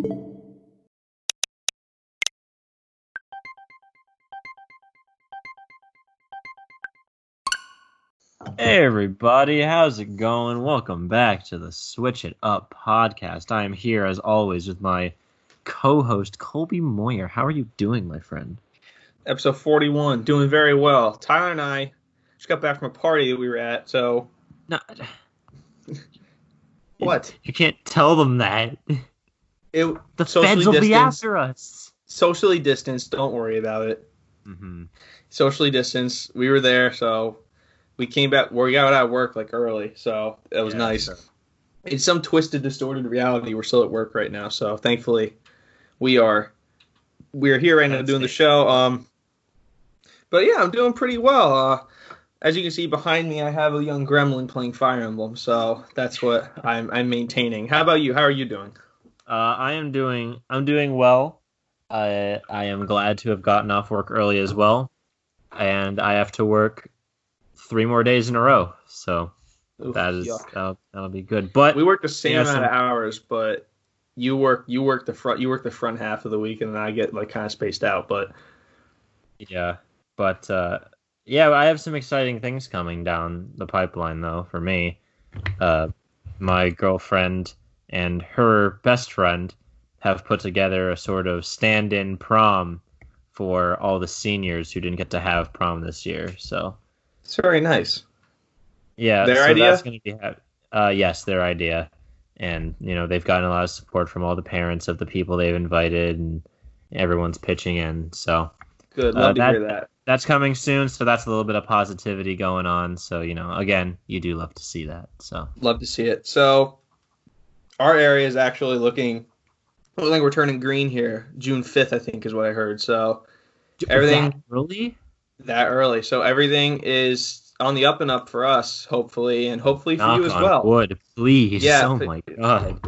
Hey everybody, how's it going? Welcome back to the Switch It Up podcast. I am here as always with my co-host Colby Moyer. How are you doing, my friend? Episode 41, doing very well. Tyler and I just got back from a party that we were at, so No, what? you can't tell them that. It The Socially feds will be after us. socially distanced. Don't worry about it. hmm Socially distanced. We were there, so we came back. We got out of work like early, so it was nice. In some twisted, distorted reality, we're still at work right now, so thankfully, we are we are here right now doing the show. Um, but yeah, I'm doing pretty well. Uh, as you can see behind me, I have a young gremlin playing Fire Emblem, so that's what I'm I'm maintaining. How about you? How are you doing? Uh, I am doing. I'm doing well. I I am glad to have gotten off work early as well, and I have to work three more days in a row. So Oof, that is that'll, that'll be good. But we work the same amount some- of hours, but you work you work the front you work the front half of the week, and then I get like kind of spaced out. But Yeah, but uh, yeah, I have some exciting things coming down the pipeline though for me. Uh, my girlfriend and her best friend have put together a sort of stand-in prom for all the seniors who didn't get to have prom this year. So it's very nice. yeah, Their so idea? that's to be uh, yes, their idea, and you know they've gotten a lot of support from all the parents of the people they've invited, and everyone's pitching in. So Good, Uh, love to that- hear that. that's coming soon so that's a little bit of positivity going on so you know again you do love to see that so Love to see it. So, our area is actually looking. I think we're turning green here. June fifth, I think, is what I heard. So Everything- That early that early. So everything is on the up and up for us, hopefully, and hopefully for knock you as well. wood please Yeah, oh my god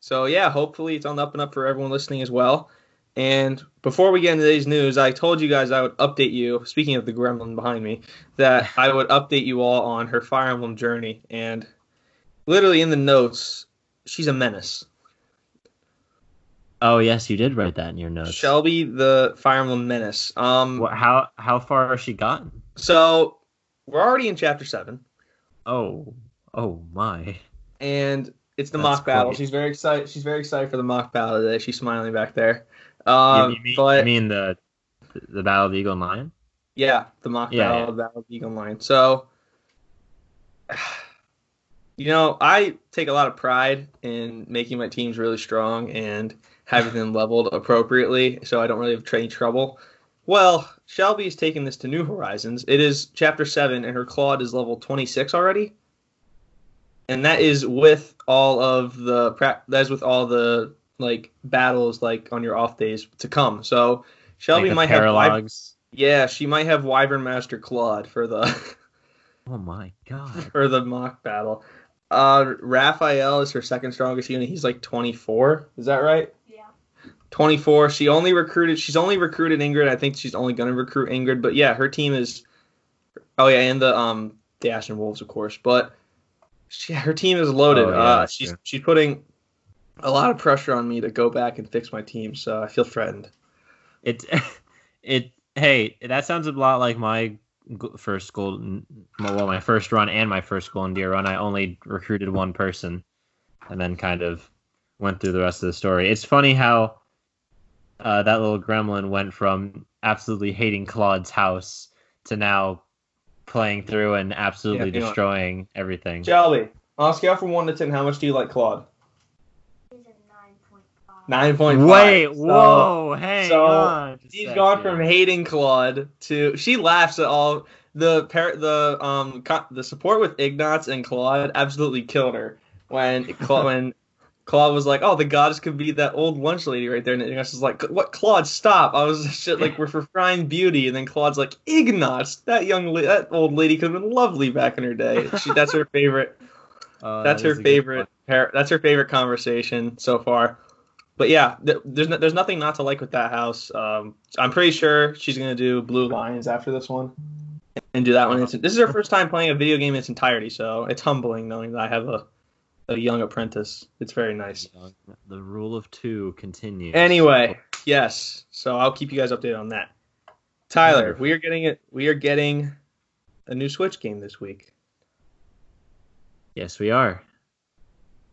So yeah, hopefully it's on the up and up for everyone listening as well. And before we get into today's news, I told you guys I would update you. Speaking of the gremlin behind me, that I would update you all on her Fire Emblem journey. And literally in the notes, she's a menace. oh yes you did write that in your notes Shelby, the Fire Emblem menace. Um, What, how how far has she gotten so we're already in chapter seven, oh oh my and it's the That's mock battle. great. She's very excited. She's very excited for the mock battle today. She's smiling back there. Um, you, mean, but you mean the the battle of the eagle and lion Yeah, the mock Yeah, battle yeah. of Battle of Eagle lion. So, you know, I take a lot of pride in making my teams really strong and having them leveled appropriately, so I don't really have any trouble. Well, Shelby's taking this to New Horizons. It is Chapter Seven, and her Claude is level twenty six already, and that is with all of the pra- that is with all the like battles like on your off days to come. So Shelby Like might have paralogues yeah, she might have Wyvern Master Claude for the oh my god for the mock battle. Uh, Raphael is her second strongest unit. He's like 24. Is that right? Yeah. 24. She only recruited. She's only recruited Ingrid. I think she's only gonna recruit Ingrid. But yeah, her team is. Oh yeah, and the um the Ashen Wolves, of course. But she, her team is loaded. Oh, yeah, uh, she's true. she's putting a lot of pressure on me to go back and fix my team. So I feel threatened. it it hey that sounds a lot like my g- first golden well my first run and my first golden deer run i only recruited one person and then kind of went through the rest of the story. It's funny how uh, that little gremlin went from absolutely hating claude's house to now playing through and absolutely Yeah, you know- destroying everything. Shelby, on a scale from one to ten, how much do you like Claude? He's a 9.5. Nine point five. wait So- whoa hang so on just a She's gone from hating Claude to she laughs at all the par- the um co- the support with Ignatz and Claude absolutely killed her when Cla- when Claude was like, "Oh, the goddess could be that old lunch lady right there," and Ignatz was like, "What, Claude? Stop!" I was shit like we're for frying beauty, and then Claude's like, "Ignatz, that young la- that old lady could have been lovely back in her day." She, that's her favorite. Uh, That's that her is a good favorite. Par- that's her favorite conversation so far. But yeah, th- there's no, there's nothing not to like with that house. Um, I'm pretty sure she's gonna do Blue Lions after this one, and do that one. This is her first time playing a video game in its entirety, so it's humbling knowing that I have a a young apprentice. It's very nice. The rule of two continues. Anyway, yes. So I'll keep you guys updated on that. Tyler, we are getting it. We are getting a new Switch game this week. yes, we are.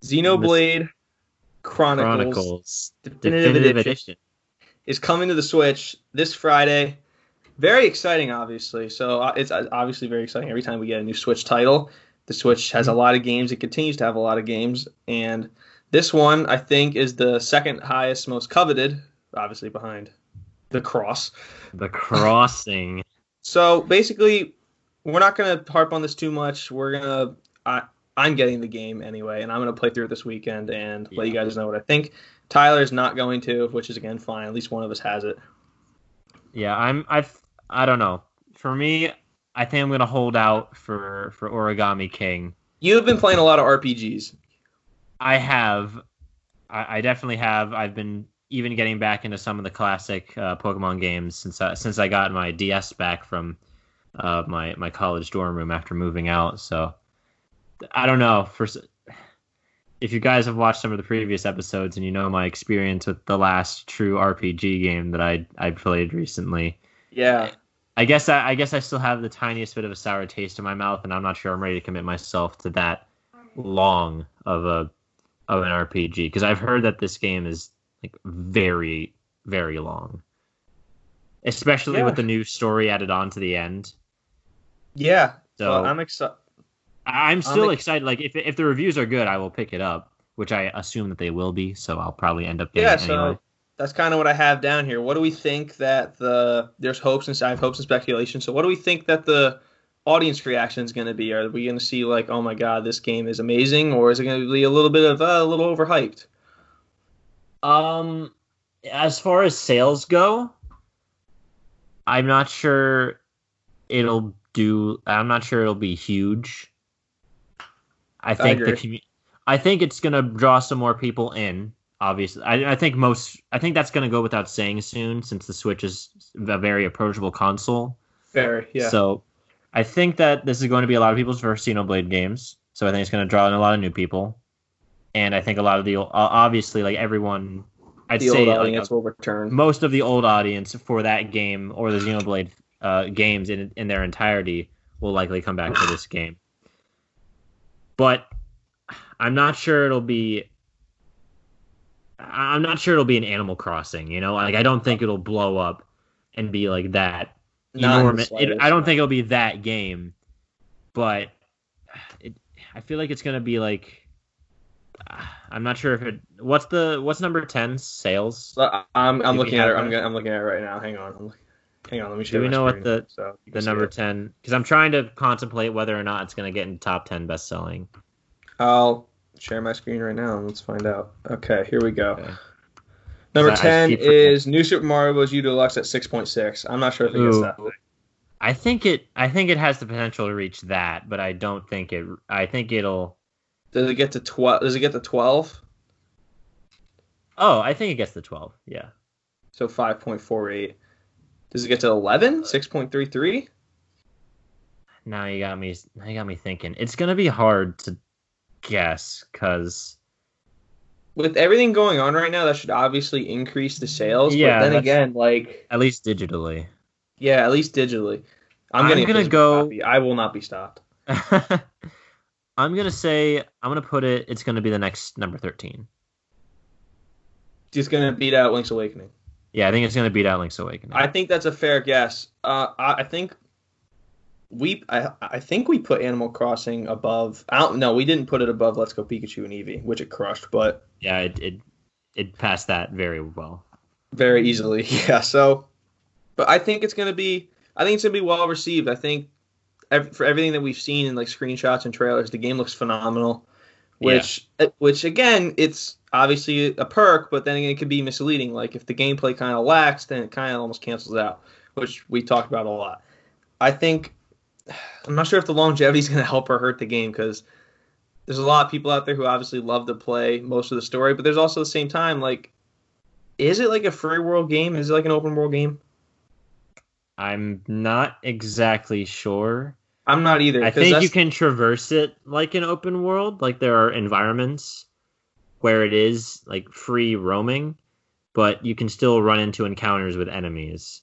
Xenoblade Chronicles, Chronicles Definitive, Definitive Edition, Edition. is coming to the Switch this Friday. Very exciting, obviously. So uh, it's uh, obviously very exciting every time we get a new Switch title. The Switch has a lot of games. It continues to have a lot of games, and this one I think is the second highest, most coveted, obviously behind the Cross. The crossing. So basically, we're not gonna harp on this too much. We're gonna I I'm getting the game anyway, and I'm gonna play through it this weekend and let you guys know what I think. Tyler's not going to, which is again fine. At least one of us has it. yeah, I'm. I. I don't know. For me, I think I'm gonna hold out for for Origami King. You've been playing a lot of RPGs. I have. I, I definitely have. I've been even getting back into some of the classic uh, Pokemon games since I, since I got my DS back from uh, my my college dorm room after moving out. So I don't know. For if you guys have watched some of the previous episodes and you know my experience with the last true RPG game that I I played recently, Yeah. I guess I, I guess I still have the tiniest bit of a sour taste in my mouth, and I'm not sure I'm ready to commit myself to that long of a of an RPG because I've heard that this game is like very very long, especially Yeah. with the new story added on to the end. Yeah. So Well, I'm excited. I'm still ex- excited. Like if if the reviews are good, I will pick it up, which I assume that they will be. So I'll probably end up getting Yeah. So anyway. that's kind of what I have down here. What do we think that the there's hopes and I have hopes and speculation. So what do we think that the audience reaction is going to be? Are we going to see like, oh my god, this game is amazing, or is it going to be a little bit of uh, a little overhyped? Um, as far as sales go, I'm not sure it'll do. I'm not sure it'll be huge. I think the commu- I think it's gonna draw some more people in. Obviously, I, I think most. I think that's gonna go without saying soon, since the Switch is a very approachable console. Very. Yeah. So, I think that this is going to be a lot of people's first Xenoblade games. So I think it's going to draw in a lot of new people, and I think a lot of the obviously like everyone. I'd the say old like, audience will return. most of the old audience for that game or the Xenoblade uh, games in in their entirety will likely come back to this game. But I'm not sure it'll be. I- I'm not sure it'll be an Animal Crossing. You know, like I don't think it'll blow up and be like that. Not in the enormous. It, I don't think it'll be that game, but it, I feel like it's gonna be like. I'm not sure if it. What's the what's number 10 sales? I'm, I'm looking at it. I'm, gonna, I'm looking at it right now. Hang on. I'm hang on. Let me share. we my know what the- so the number 10 because i'm trying to contemplate whether or not it's going to get in top 10 best selling I'll share my screen right now and let's find out. Okay, here we go. Okay. Number I- I ten keep is New Super Mario Bros. U Deluxe at six point six. I'm not sure if it gets Ooh. that. high. i think it i think it has the potential to reach that but i don't think it i think it'll Does it get to twelve? Does it get to twelve? oh i think it gets to 12 yeah So five point four eight. Does it get to eleven? Uh, Six point three three. now you got me now you got me thinking it's going to be hard to guess because With everything going on right now, that should obviously increase the sales. Yeah, But then again, like at least digitally yeah, at least digitally. I'm, I'm gonna go- copy. I will not be stopped. i'm going to say i'm going to put it it's going to be the next number 13 Just gonna beat out Link's Awakening. Yeah i think it's going to beat out link's awakening I think that's a fair guess. Uh, I, I think we, I, I think we put Animal Crossing above. I don't, no, we didn't put it above Let's Go Pikachu and Eevee, which it crushed, but yeah it, it it passed that very well very easily. Yeah. So, but I think it's gonna be. I think it's gonna be well received. I think ev- for everything that we've seen in like screenshots and trailers, the game looks phenomenal. Which, uh, which again, it's obviously a perk, but then again, it could be misleading. Like if the gameplay kind of lacks, then it kind of almost cancels out, which we talked about a lot. I think I'm not sure if the longevity is going to help or hurt the game because there's a lot of people out there who obviously love to play most of the story, but there's also at the same time like, is it like a free world game? Is it like an open world game? I'm not exactly sure. I'm not either. I think you can traverse it like an open world. Like there are environments where it is like free roaming, but you can still run into encounters with enemies.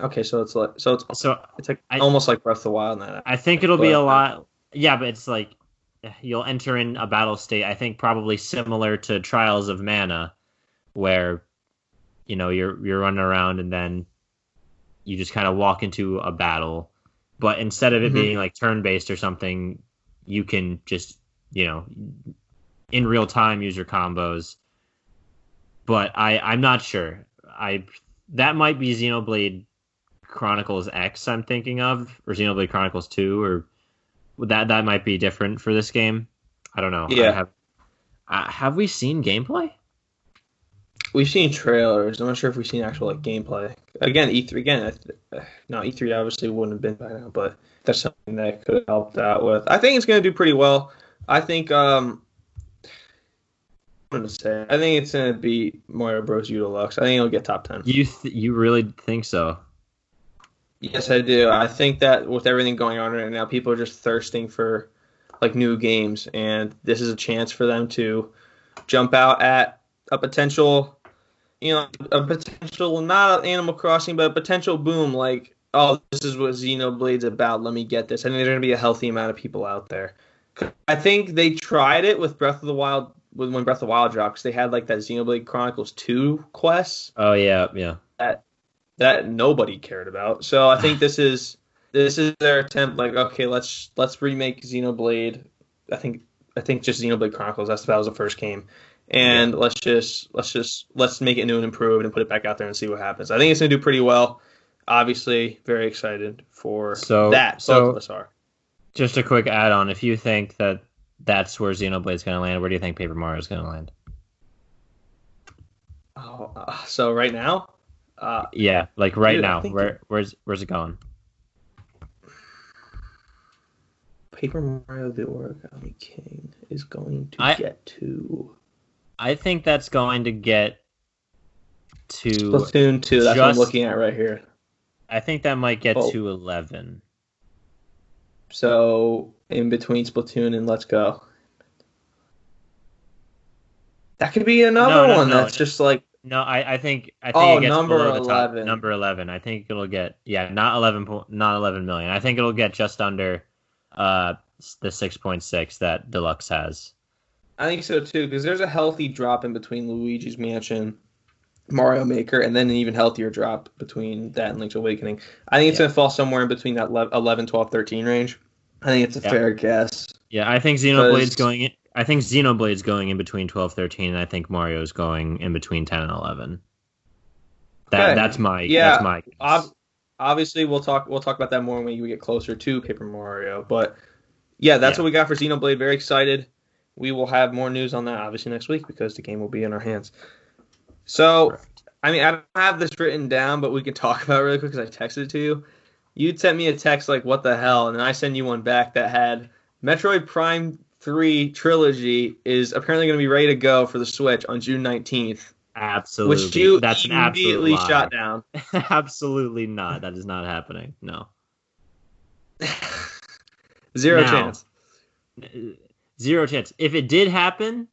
Okay, so it's like so it's So it's like I- almost like Breath of the Wild now. I think it'll be a lot. Yeah, but it's like you'll enter in a battle state. I think probably similar to Trials of Mana, where you know you're you're running around and then you just kind of walk into a battle. But instead of it Mhm. being like turn based or something, you can just you know in real time use your combos. But I I'm not sure. I that might be Xenoblade Chronicles X I'm thinking of, or Xenoblade Chronicles Two, or that that might be different for this game. I don't know. Yeah. have, uh, have we seen gameplay? We've seen trailers. I'm not sure if we've seen actual like gameplay. Again, E3 again. I No, E3 obviously wouldn't have been by now, but that's something that could have helped out with. I think it's going to do pretty well. I think um, I'm going to say I think it's going to be Mario Bros. U Deluxe. I think it'll get top ten. You th- you really think so? Yes, I do. I think that with everything going on right now, people are just thirsting for like new games, and this is a chance for them to jump out at a potential, you know, a potential not Animal Crossing, but a potential boom. Like, oh, this is what Xenoblade's about. Let me get this. I think there's gonna be a healthy amount of people out there. I think they tried it with Breath of the Wild when when Breath of the Wild dropped. 'cause they had like that Xenoblade Chronicles Two quest Oh yeah, yeah. That that nobody cared about. So I think this is this is their attempt. Like, okay, let's let's remake Xenoblade. I think I think just Xenoblade Chronicles. That's that was the first game, and let's just let's just let's make it new and improved and put it back out there and see what happens. I think it's gonna do pretty well. Obviously, very excited for So- that. so- Both of us are. Just a quick add-on. If you think that that's where Xenoblade's going to land, where do you think Paper Mario's going to land? Oh, uh, so right now, uh, Yeah, like right Dude, now. Where where's where's it going? Paper Mario: The Origami King is going to I- get to I think that's going to get to. Splatoon 2. That's what I'm looking at right here. I think that might get Oh. to eleven. So in between Splatoon and Let's Go. That could be another No, no, one no. that's just like No, I, I think I think Oh, it gets number below the top. 11. Number eleven. I think it'll get yeah, not eleven po- not eleven million. I think it'll get just under uh the six point six that Deluxe has. I think so too because there's a healthy drop in between Luigi's Mansion, Mario Maker, and then an even healthier drop between that and Link's Awakening. I think it's Yeah. going to fall somewhere in between that le- 11, 12, 13 range. I think it's a Yeah. fair guess. Yeah, I think Xenoblade's going. In, I think Xenoblade's going in between 12, 13, and I think Mario's going in between ten and eleven. That Okay. that's my Yeah, that's my. Ob- obviously, we'll talk we'll talk about that more when we get closer to Paper Mario. But yeah, that's Yeah. what we got for Xenoblade. Very excited. We will have more news on that obviously next week because the game will be in our hands. So, Correct. I mean, I don't have this written down, but we can talk about it really quick because I texted it to you. You sent me a text like, "What the hell?" and then I send you one back that had Metroid Prime Three trilogy is apparently going to be ready to go for the Switch on June nineteenth, absolutely. which you that's an absolute immediately lie. shot down. absolutely not. That is not happening. No. Zero Now. chance. Zero chance. If it did happen,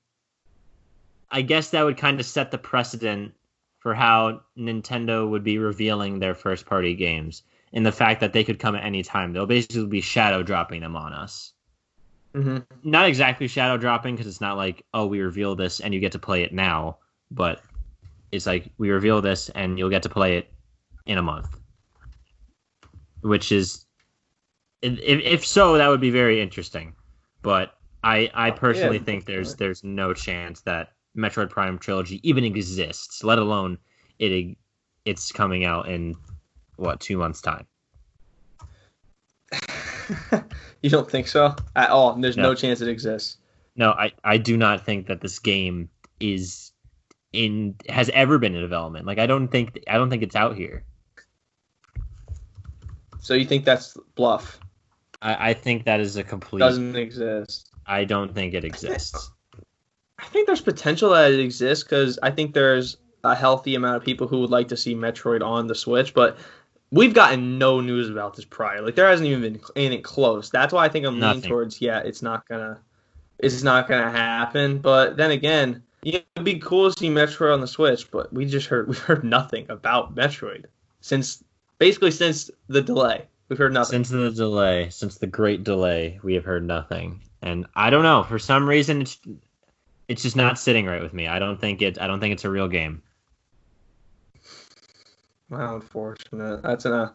I guess that would kind of set the precedent for how Nintendo would be revealing their first party games in the fact that they could come at any time. They'll basically be shadow dropping them on us. hmm Not exactly shadow dropping because it's not like, oh, we reveal this and you get to play it now, but it's like we reveal this and you'll get to play it in a month. Which is if, if so, that would be very interesting. But I I oh, personally Yeah, think there's there's no chance that Metroid Prime trilogy even exists, let alone it it's coming out in what two months time. you don't think so at all? There's no. No. chance it exists. No, I I do not think that this game is in has ever been in development. Like I don't think I don't think it's out here. So you think that's bluff? I, I think that is a complete. Doesn't exist. I don't think it exists. I think there's potential that it exists because I think there's a healthy amount of people who would like to see Metroid on the Switch, but we've gotten no news about this prior. Like there hasn't even been anything close. That's why I think I'm leaning towards yeah, it's not gonna, it's not gonna happen. But then again, yeah, it'd be cool to see Metroid on the Switch. But we just heard we heard nothing about Metroid since basically since the delay. We've heard nothing. Since the delay, since the great delay, we have heard nothing. And I don't know, for some reason it's it's just not sitting right with me. I don't think it I don't think it's a real game. Well, unfortunate. That's gonna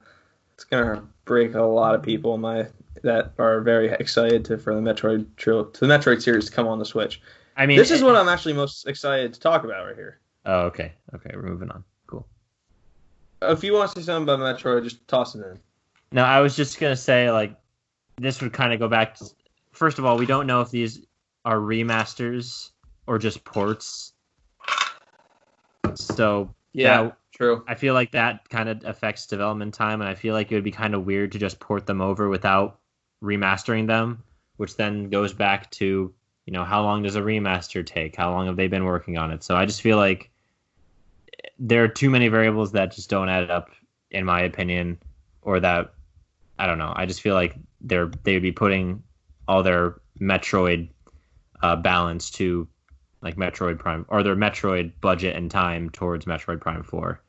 it's gonna break a lot of people in my that are very excited to for the Metroid to the Metroid series to come on the Switch. I mean This is what I'm actually most excited to talk about right here. Oh, okay. Okay, we're moving on. Cool. Uh, if you want to say something about Metroid, just toss it in. No, I was just gonna say like this would kind of go back to first of all, we don't know if these are remasters or just ports. So Yeah, true. I feel like that kind of affects development time, and I feel like it would be kind of weird to just port them over without remastering them, which then goes back to you know how long does a remaster take? How long have they been working on it? So I just feel like there are too many variables that just don't add up, in my opinion, or that I don't know. I just feel like they're they would be putting all their Metroid uh, balance to like Metroid Prime or their Metroid budget and time towards Metroid Prime Four.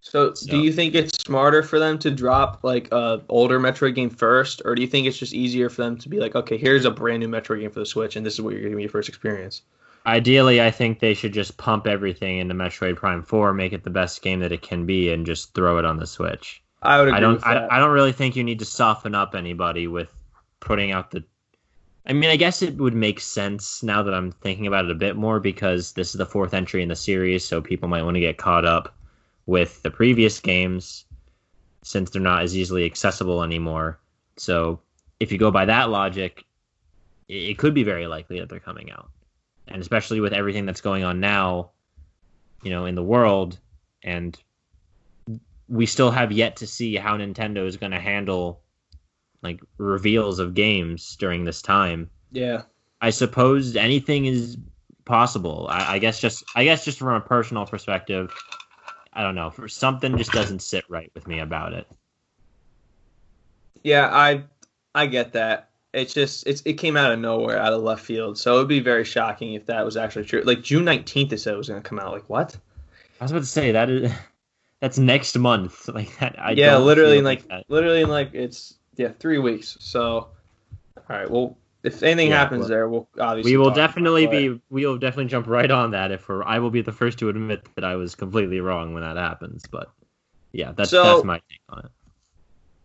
So, So- do you think it's smarter for them to drop like a older Metroid game first, or do you think it's just easier for them to be like, okay, here's a brand new Metroid game for the Switch, and this is what you're gonna be your first experience? Ideally, I think they should just pump everything into Metroid Prime 4, make it the best game that it can be, and just throw it on the Switch. I would agree I don't. with I. I don't really think you need to soften up anybody with putting out the. I mean, I guess it would make sense now that I'm thinking about it a bit more because this is the fourth entry in the series, so people might want to get caught up with the previous games since they're not as easily accessible anymore. So if you go by that logic, it, could be very likely that they're coming out, and especially with everything that's going on now, you know, in the world, and we still have yet to see how Nintendo is going to handle like reveals of games during this time. yeah. I suppose anything is possible. I, I guess just I guess just from a personal perspective, I don't know. For something just doesn't sit right with me about it. Yeah, I I get that. It's just it's it came out of nowhere, out of left field. So it would be very shocking if that was actually true. Like June nineteenth, they said it was going to come out. Like what? I was about to say that is that's next month. Like that. I yeah, literally in like that. literally in like it's yeah three weeks. So all right, well if anything Yeah, happens well, there, we'll obviously we will definitely be we will definitely jump right on that if we're I will be the first to admit that I was completely wrong when that happens. But yeah, that's So- that's my take on it.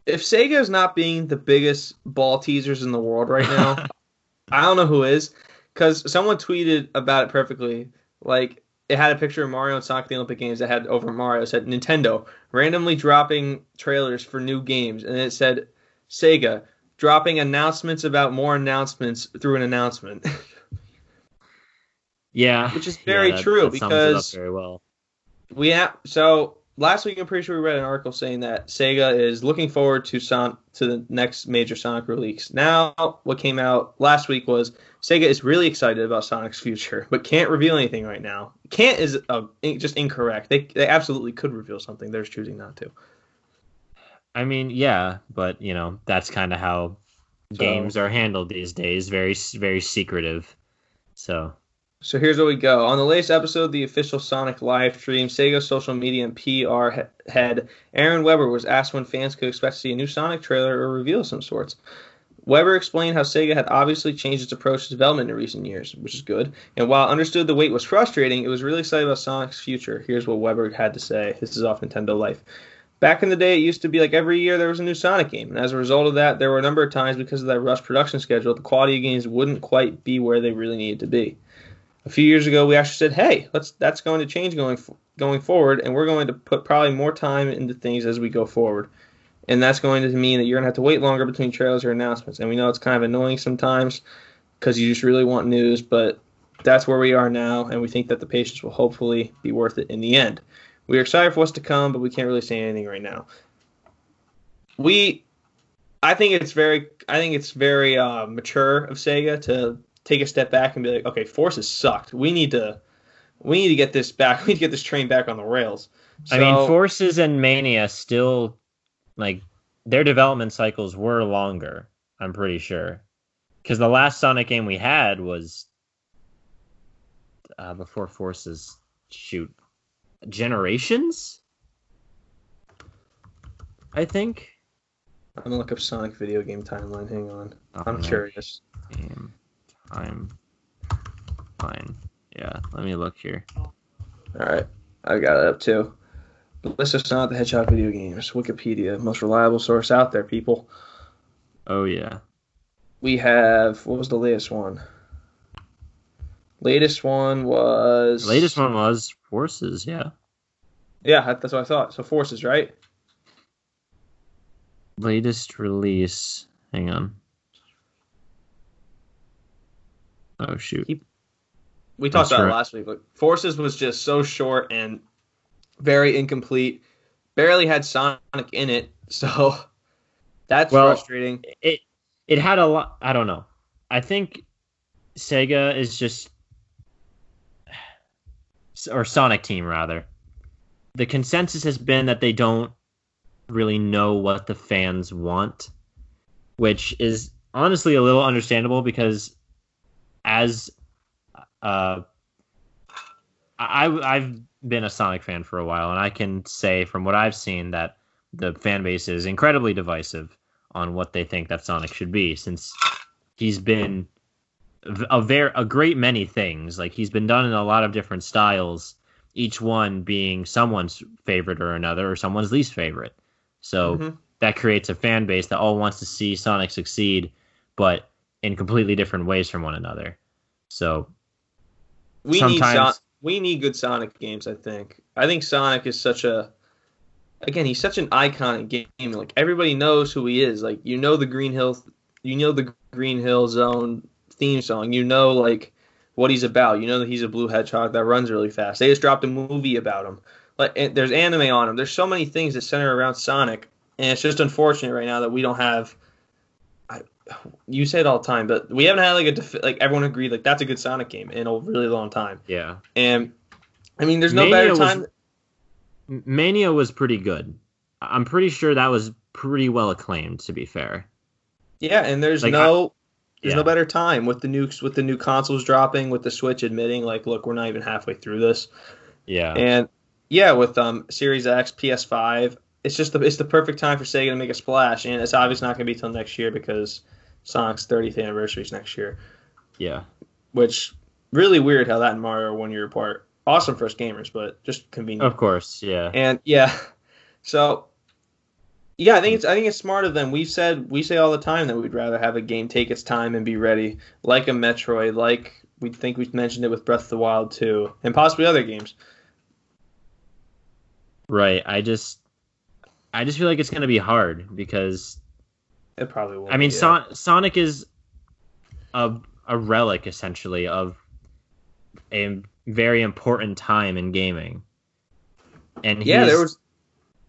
if Sega is not being the biggest ball teasers in the world right now, I don't know who is. Because someone tweeted about it perfectly. Like, it had a picture of Mario and Sonic the Olympic Games that had over Mario it said Nintendo randomly dropping trailers for new games, and it said Sega dropping announcements about more announcements through an announcement. Yeah, Which is yeah, very that- true, that sums it up because- very well. we have so last week I'm pretty sure we read an article saying that Sega is looking forward to Son to the next major Sonic release. Now, what came out last week was Sega is really excited about Sonic's future, but can't reveal anything right now. Can't is uh, just incorrect. They they absolutely could reveal something. They're just choosing not to. I mean, yeah, but you know that's kind of how So- games are handled these days. Very very secretive. So So here's where we go. On the latest episode of the official Sonic live stream, Sega social media and PR head Aaron Webber was asked when fans could expect to see a new Sonic trailer or reveal of some sorts. Webber explained how Sega had obviously changed its approach to development in recent years, which is good. And while understood the wait was frustrating, it was really excited about Sonic's future. Here's what Webber had to say. This is off Nintendo Life. Back in the day, it used to be like every year there was a new Sonic game, and as a result of that, there were a number of times because of that rush production schedule, the quality of games wouldn't quite be where they really needed to be. A few years ago we actually said hey let's that's going to change going going forward and we're going to put probably more time into things as we go forward. And that's going to mean that you're going to have to wait longer between trailers or announcements. And we know it's kind of annoying sometimes because you just really want news but that's where we are now and we think that the patience will hopefully be worth it in the end we're excited for what's to come but we can't really say anything right now we i think it's very i think it's very uh, mature of sega to take a step back and be like, okay, forces sucked. We need to we need to get this back. We need to get this train back on the rails. So, I mean, Forces and Mania still like their development cycles were longer. I'm pretty sure, because the last Sonic game we had was uh, before Forces. Shoot, Generations. I think. I'm gonna look up Sonic video game timeline. Hang on. I'm curious. Game time line. Yeah, let me look here. All right, I got it up too. List of Sonic the Hedgehog video games. Wikipedia, most reliable source out there, people. Oh yeah. We have what was the latest one? Latest one was The latest one was Forces. Yeah. Yeah, that's what I thought. So Forces, right? Latest release. Hang on. Oh shoot. We talked That's about it last week. But Forces was just so short and very incomplete. Barely had Sonic in it, so that's Well, frustrating. it it had a lot i don't know i think sega is just or sonic team rather. The consensus has been that they don't really know what the fans want which is honestly a little understandable because as uh I, I've been a Sonic fan for a while, and I can say from what I've seen that the fan base is incredibly divisive on what they think that Sonic should be, since he's been a very a great many things. Like he's been done in a lot of different styles, each one being someone's favorite or another, or someone's least favorite. So Mhm. that creates a fan base that all wants to see Sonic succeed, but in completely different ways from one another. So We need sometimes- Son- we need good Sonic games. I think. I think Sonic is such a again he's such an iconic game. Like everybody knows who he is. Like you know the Green Hill, you know the Green Hill Zone theme song. You know like what he's about. You know that he's a blue hedgehog that runs really fast. They just dropped a movie about him. Like there's anime on him. There's so many things that center around Sonic, and it's just unfortunate right now that we don't have. I, you say it all the time, but we haven't had like a defi- like everyone agreed like that's a good Sonic game in a really long time. yeah, And I mean, there's no Mania better was- time. Mania was pretty good. I'm pretty sure that was pretty well acclaimed. To be fair, Yeah, and there's Like, no there's yeah. no better time with the nukes with the new consoles dropping, with the Switch admitting like, look, we're not even halfway through this. yeah, And yeah, with um Series X, PS5, it's just the it's the perfect time for Sega to make a splash, and it's obviously not going to be till next year because Sonic's 30th anniversary is next year, yeah. which really weird how that and Mario are one year apart. Awesome for us gamers, but just convenient. Of course, yeah. And yeah, so yeah, I think it's I think it's smart of them. We've said we say all the time that we'd rather have a game take its time and be ready, like a Metroid, like we think we mentioned it with Breath of the Wild too, and possibly other games. Right. I just, I just feel like it's gonna be hard because It probably will. I mean. Son- Sonic is a a relic essentially of a very important time in gaming, and yeah, there was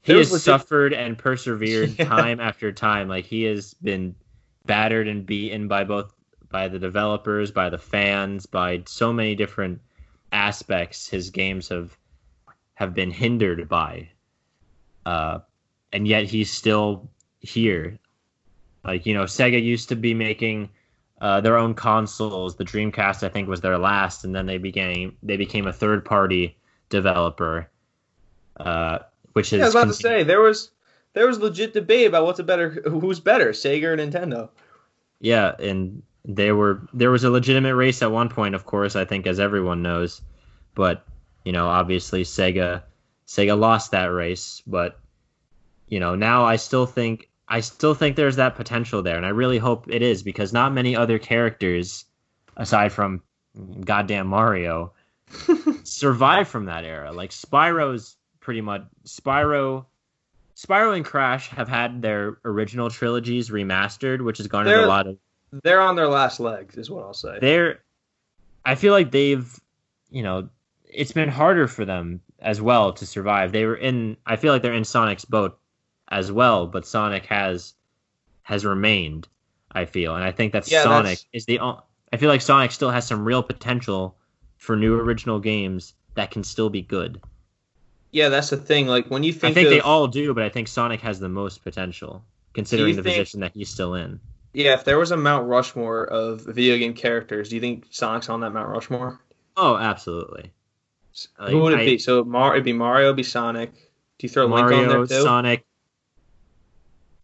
he has legit- suffered and persevered Yeah. time after time. Like he has been battered and beaten by both by the developers, by the fans, by so many different aspects his games have have been hindered by. Uh, and yet he's still here. Like you know, Sega used to be making uh, their own consoles. The Dreamcast, I think, was their last, and then they became they became a third party developer. Uh, which is yeah, I was about to say there was there was legit debate about what's a better who's better, Sega or Nintendo. Yeah, and there were there was a legitimate race at one point, of course, I think as everyone knows. But, you know, obviously Sega Sega lost that race, but you know, now I still think I still think there's that potential there, and I really hope it is because not many other characters aside from goddamn Mario survive from that era. Like Spyro's pretty much Spyro Spyro and Crash have had their original trilogies remastered, which has garnered They're- a lot of They're on their last legs, is what I'll say. they're I feel like they've you know it's been harder for them as well to survive. They were in I feel like they're in Sonic's boat as well, but Sonic has has remained, I feel. And I think that Yeah, Sonic that's- is the I feel like Sonic still has some real potential for new original games that can still be good. Yeah, that's the thing. Like when you think, I think of, they all do, but I think Sonic has the most potential considering the think- position that he's still in. Yeah, if there was a Mount Rushmore of video game characters, do you think Sonic's on that Mount Rushmore? Oh, absolutely. Like, Who would it I- be? So Mar- it'd be Mario, it'd be Sonic. Do you throw Link Mario, on there too? Sonic.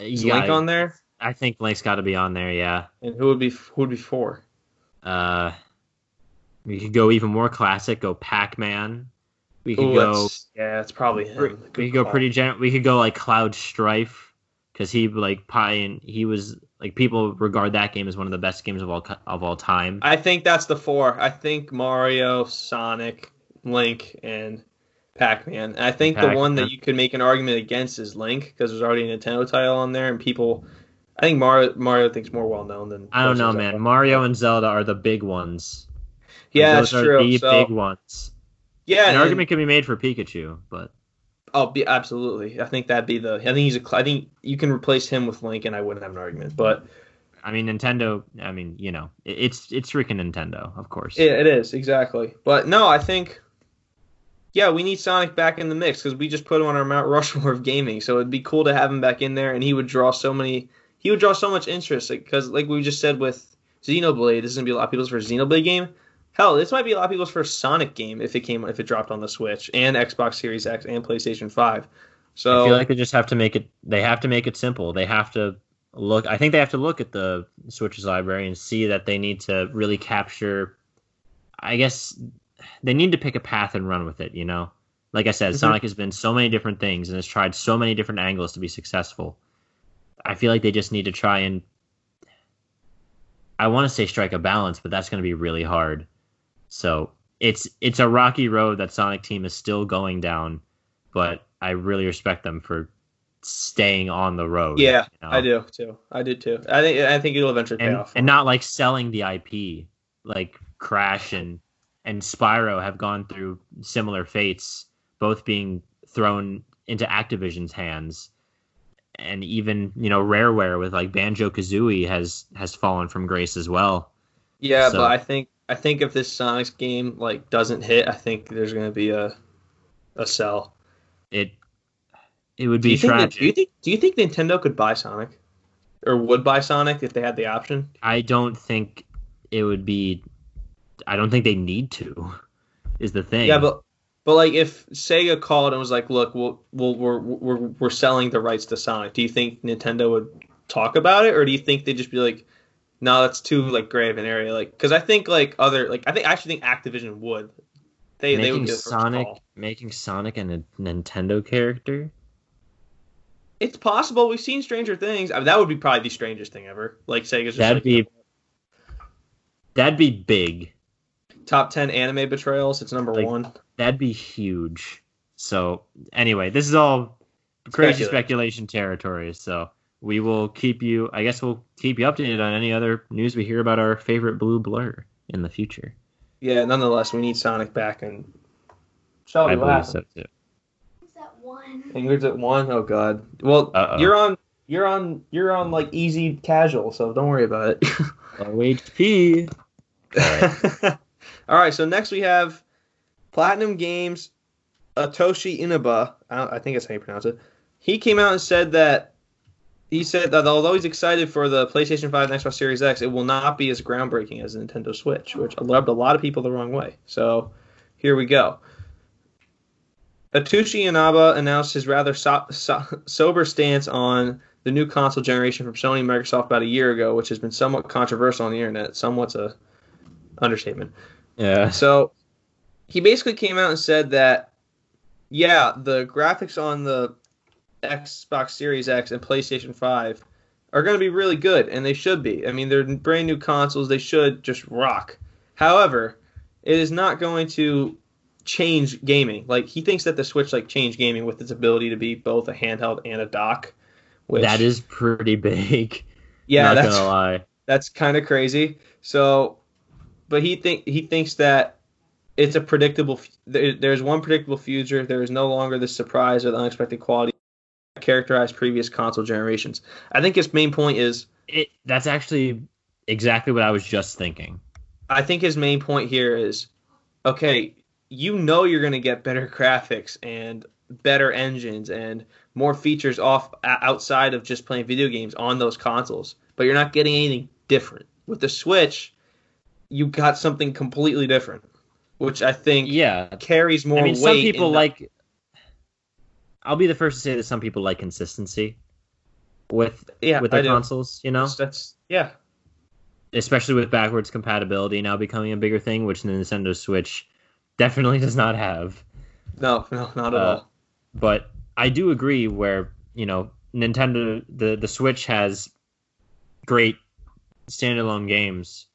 Is Yeah, Link on there? I think Link's got to be on there. Yeah. And who would be who would be four? Uh, we could go even more classic. Go Pac-Man. We could Ooh, go. yeah, it's probably him. We could go call. pretty gen. We could go like Cloud Strife, because he like pie and he was like people regard that game as one of the best games of all of all time. I think that's the four. I think Mario, Sonic, Link, and Pac-Man. And I think the one that you could make an argument against is Link because there's already a Nintendo title on there, and people. I think Mario Mario thinks more well known than. I don't know, man. Zelda. Mario and Zelda are the big ones. Yeah, those that's are true. The So, big ones. Yeah, An and- argument can be made for Pikachu, but Oh, be, absolutely. I think that'd be the. I think he's a. I think you can replace him with Link, and I wouldn't have an argument. But I mean Nintendo. I mean you know it- it's it's freaking Nintendo, of course. it, it is exactly. But no, I think. Yeah, we need Sonic back in the mix because we just put him on our Mount Rushmore of gaming. So it'd be cool to have him back in there, and he would draw so many. He would draw so much interest because, like, we just said with Xenoblade, this is gonna be a lot of people's first Xenoblade game. Hell, this might be a lot of people's first Sonic game if it came if it dropped on the Switch and Xbox Series X and PlayStation Five. So I feel like they just have to make it. They have to make it simple. They have to look. I think they have to look at the Switch's library and see that they need to really capture. I guess they need to pick a path and run with it. You know, like I said, Mhm. Sonic has been so many different things and has tried so many different angles to be successful. I feel like they just need to try and. I want to say strike a balance, but that's going to be really hard. So it's it's a rocky road that Sonic Team is still going down, but I really respect them for staying on the road. Yeah, you know? I do too. I did too. I think I think it'll eventually pay and off. and not like selling the IP like Crash and and Spyro have gone through similar fates, both being thrown into Activision's hands. And even you know Rareware with like Banjo Kazooie has has fallen from grace as well. yeah, so- but I think I think if this Sonic's game like doesn't hit, I think there's gonna be a a sell. It it would be you think that, do you think do you think Nintendo could buy Sonic, or would buy Sonic if they had the option? I don't think it would be. I don't think they need to. Is the thing? Yeah, but but like if Sega called and was like, look, we'll, we'll we're we're we're selling the rights to Sonic. Do you think Nintendo would talk about it, or do you think they'd just be like, no, that's too like grave an area? Like, because I think like other like I think I actually think Activision would. They they would making be the first Sonic, making Sonic and a Nintendo character. It's possible. We've seen Stranger Things. I mean, that would be probably the strangest thing ever. Like Sega's That'd like, be that'd be big. top ten anime betrayals. It's number Like- one. That'd be huge. So anyway, this is all crazy speculation territory. So we will keep you. I guess we'll keep you updated on any other news we hear about our favorite blue blur in the future. Yeah. Nonetheless, we need Sonic back and. Shelby, I what believe happened? so too. Who's that one? Ingrid's at one. Oh God. Well, Uh-oh. you're on. You're on. You're on like easy casual, so don't worry about it. OHP. All right. So next we have Platinum Games. Atsushi Inaba. I, don't- I think that's how you pronounce it. He came out and said that. He said that although he's excited for the PlayStation 5 and Xbox Series X, it will not be as groundbreaking as the Nintendo Switch, which rubbed a lot of people the wrong way. So here we go. Atsushi Inaba announced his rather so- so- sober stance on the new console generation from Sony and Microsoft about a year ago, which has been somewhat controversial on the internet. Somewhat's a understatement. Yeah. So he basically came out and said that, yeah, the graphics on the Xbox Series X and PlayStation 5 are going to be really good, and they should be. I mean, they're brand new consoles, they should just rock. However, it is not going to change gaming. Like he thinks that the Switch like changed gaming with its ability to be both a handheld and a dock. Which, That is pretty big. yeah, not that's gonna lie. that's kind of crazy. So, but he think he thinks that it's a predictable. There, there's one predictable future. There is no longer the surprise or the unexpected quality that characterized previous console generations. I think his main point is. It that's actually exactly what I was just thinking. I think his main point here is, okay, you know you're going to get better graphics and better engines and more features off outside of just playing video games on those consoles, but you're not getting anything different. With the Switch, you got something completely different, which I think yeah carries more weight. I mean, some people the- like. I'll be the first to say that some people like consistency with yeah, with their consoles. You know, That's, that's yeah, especially with backwards compatibility now becoming a bigger thing, which the Nintendo Switch definitely does not have. no, no, not at Uh, all. But I do agree where you know Nintendo the the Switch has great standalone games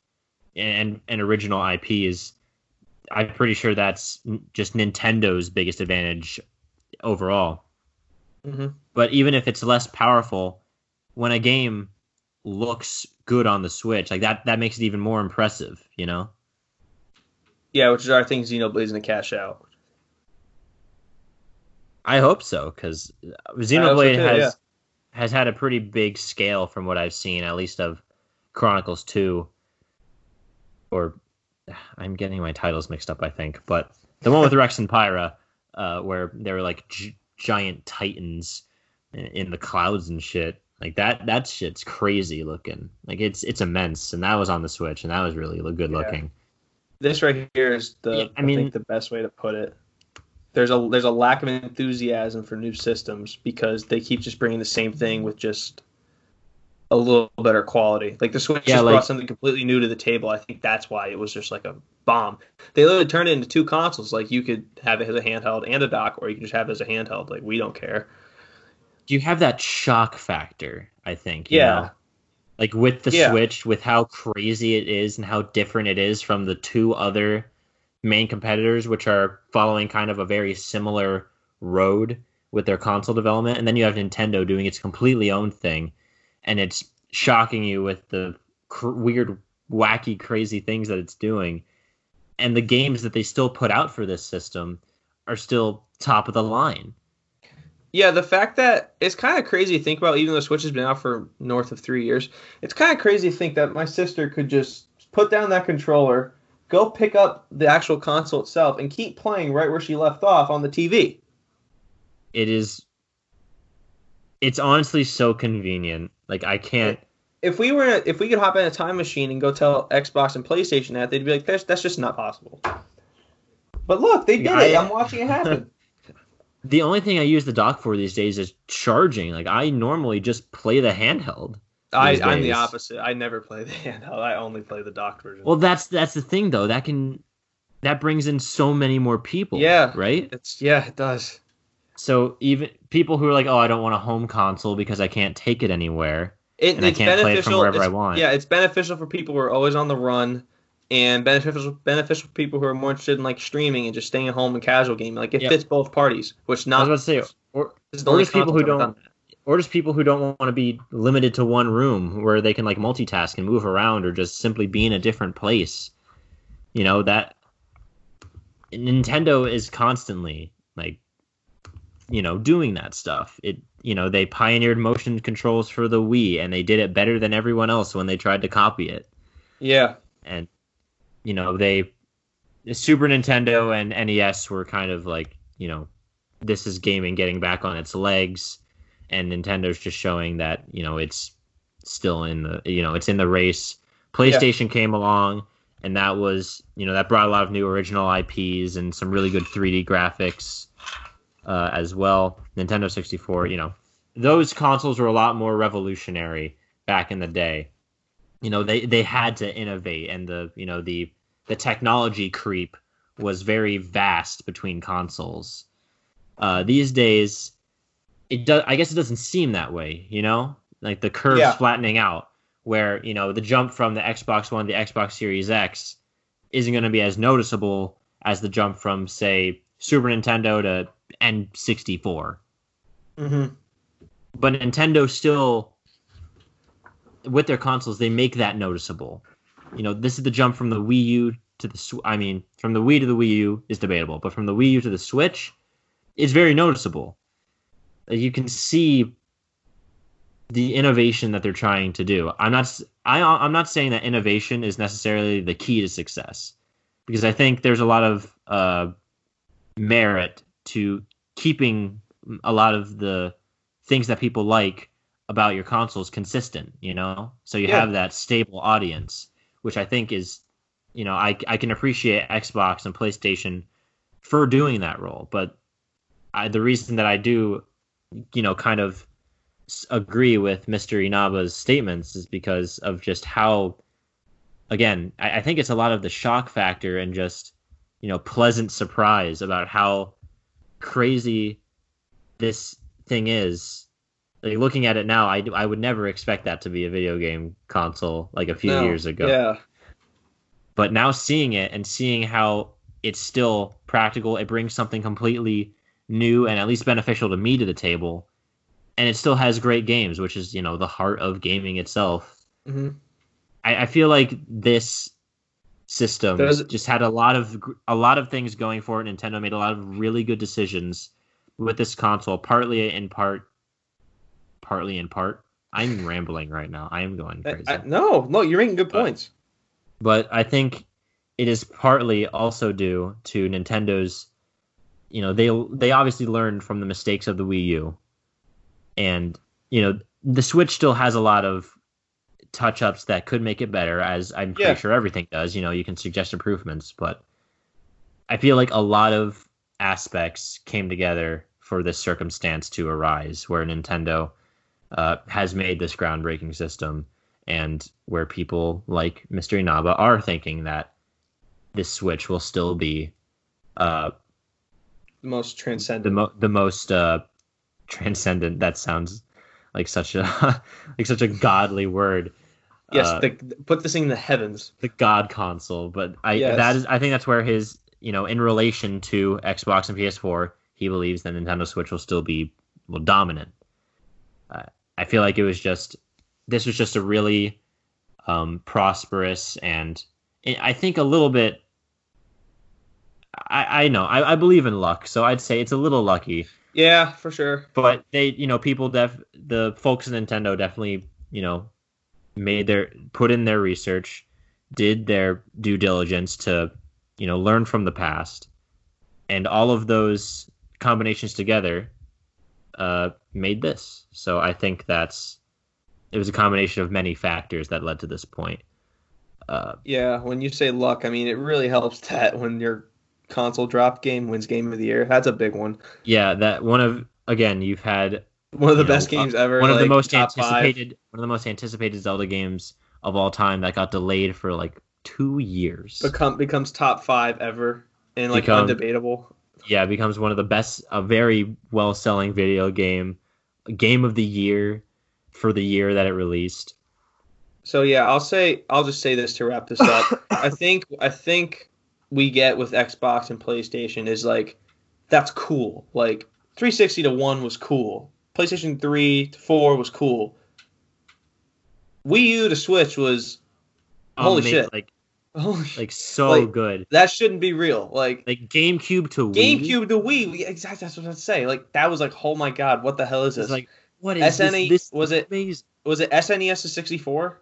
and and original IPs. I'm pretty sure that's just Nintendo's biggest advantage overall. hmm But even if it's less powerful, when a game looks good on the Switch, like that that makes it even more impressive, you know? Yeah, which is our thing Xenoblade's gonna cash out. I hope so I hope so Xenoblade too, has yeah. has had a pretty big scale from what I've seen at least of Chronicles 2 or I'm getting my titles mixed up I think, but the one with Rex and Pyra uh, where they were like gi- giant titans in- the clouds and shit. Like that that shit's crazy looking. Like it's it's immense and that was on the Switch and that was really good Yeah. looking. This right here is the Yeah, I, I mean- think the best way to put it. There's a there's a lack of enthusiasm for new systems because they keep just bringing the same thing with just a little better quality. Like the Switch Yeah, just like- brought something completely new to the table. I think that's why it was just like a bomb. They literally turned it into two consoles. Like you could have it as a handheld and a dock, or you could just have it as a handheld. Like we don't care. Do you have that shock factor, I think. you Yeah. know? Like with the Yeah. Switch, with how crazy it is and how different it is from the two other main competitors, which are following kind of a very similar road with their console development. And then you have Nintendo doing its completely own thing. And it's shocking you with the cr- weird, wacky, crazy things that it's doing. And the games that they still put out for this system are still top of the line. Yeah, the fact that it's kind of crazy to think about, even though Switch has been out for north of three years, it's kind of crazy to think that my sister could just put down that controller, go pick up the actual console itself, and keep playing right where she left off on the TV. it is it's honestly so convenient like i can't If we were, if we could hop in a time machine and go tell Xbox and PlayStation that, they'd be like, "That's that's just not possible." But look, they did Yeah, it. I- I'm watching it happen. the only thing i use the dock for these days is charging like i normally just play the handheld I, I'm the opposite. I never play the handheld. I only play the dock version. well that's that's the thing though that can that brings in so many more people Yeah. right it's yeah, it does. so even people who are like oh i don't want a home console because i can't take it anywhere It, And I it's can't play it beneficial. from wherever I want. Yeah, it's beneficial for people who are always on the run, and beneficial beneficial for people who are more interested in like streaming and just staying at home and casual gaming. Like it Yep. fits both parties, which i not was about to say or, is the or only just people who don't or just people who don't want to be limited to one room where they can like multitask and move around or just simply be in a different place. You know that Nintendo is constantly like you know doing that stuff. It you know they pioneered motion controls for the Wii and they did it better than everyone else when they tried to copy it. Yeah, And you know they Super Nintendo and NES were kind of like, you know, this is gaming getting back on its legs and Nintendo's just showing that, you know, it's still in the, you know, it's in the race. PlayStation came along and that was, you know, that brought a lot of new original IPs and some really good 3D graphics uh, as well. Nintendo 64, you know, those consoles were a lot more revolutionary back in the day. You know, they they had to innovate and the, you know, the the technology creep was very vast between consoles. Uh, these days, it does. I guess it doesn't seem that way. You know, like the curve's Yeah. flattening out, where you know the jump from the Xbox One to the Xbox Series X isn't going to be as noticeable as the jump from say Super Nintendo to N64. hmm But Nintendo still, with their consoles, they make that noticeable. You know, this is the jump from the Wii U to the. I mean, from the Wii to the Wii U is debatable, but from the Wii U to the Switch, it's very noticeable. You can see the innovation that they're trying to do. I'm not. I, I'm not saying that innovation is necessarily the key to success, because I think there's a lot of uh, merit to keeping a lot of the things that people like about your consoles consistent, you know? So you Yeah. have that stable audience, which I think is, you know, I, I can appreciate Xbox and PlayStation for doing that role. But I, the reason that I do, you know, kind of agree with Mr. Inaba's statements is because of just how, again, I, I think it's a lot of the shock factor and just, you know, pleasant surprise about how crazy this thing is. Like looking at it now, I, I would never expect that to be a video game console like a few No, years ago Yeah. but now seeing it and seeing how it's still practical, it brings something completely new and at least beneficial to me to the table, and it still has great games, which is you know the heart of gaming itself. hmm I, I feel like this system just had a lot of a lot of things going for it. Nintendo made a lot of really good decisions with this console, partly in part, partly in part. I'm rambling right now. I am going crazy. I, no, no, you're making good But- points. but I think it is partly also due to Nintendo's. You know, they they obviously learned from the mistakes of the Wii U, and you know the Switch still has a lot of touch ups that could make it better, as I'm pretty Yeah. sure everything does. You know, you can suggest improvements, but I feel like a lot of aspects came together for this circumstance to arise, where Nintendo uh, has made this groundbreaking system and where people like Mr. Inaba are thinking that this Switch will still be uh, The most the transcendent. mo- the most uh, transcendent. That sounds like such a like such a godly word. Yes, uh, the, put this thing in the heavens. the God console, but I Yes. that is I think that's where his you know in relation to Xbox and PS4, he believes that Nintendo Switch will still be well dominant. Uh, I feel like it was just this was just a really um, prosperous and I think a little bit. I, I know I, I believe in luck, so I'd say it's a little lucky Yeah, for sure. but they you know people def the folks at nintendo definitely you know made their put in their research did their due diligence to you know learn from the past and all of those combinations together uh made this so i think that's it was a combination of many factors that led to this point uh Yeah, when you say luck, I mean it really helps that when your console drop game wins game of the year. That's a big one. yeah that one of again you've had One of the you know, best uh, games ever. one of the most top five. anticipated one of the most anticipated Zelda games of all time that got delayed for like two years. Become becomes top five ever and like Become- undebatable. yeah, becomes one of the best, a very well selling video game, game of the year for the year that it released. So yeah, I'll say I'll just say this to wrap this up. I think I think we get with Xbox and PlayStation is like that's cool. Like 360 to 1 was cool. PlayStation 3 to 4 was cool. Wii U to Switch was Holy Ama- shit. Like holy like so Like, good. that shouldn't be real. Like Like GameCube to Wii. GameCube to Wii, exactly that's what I was say. Like that was like, oh my god, what the hell is this? like what is SNE this? This was it- amazing. was it SNES to 64?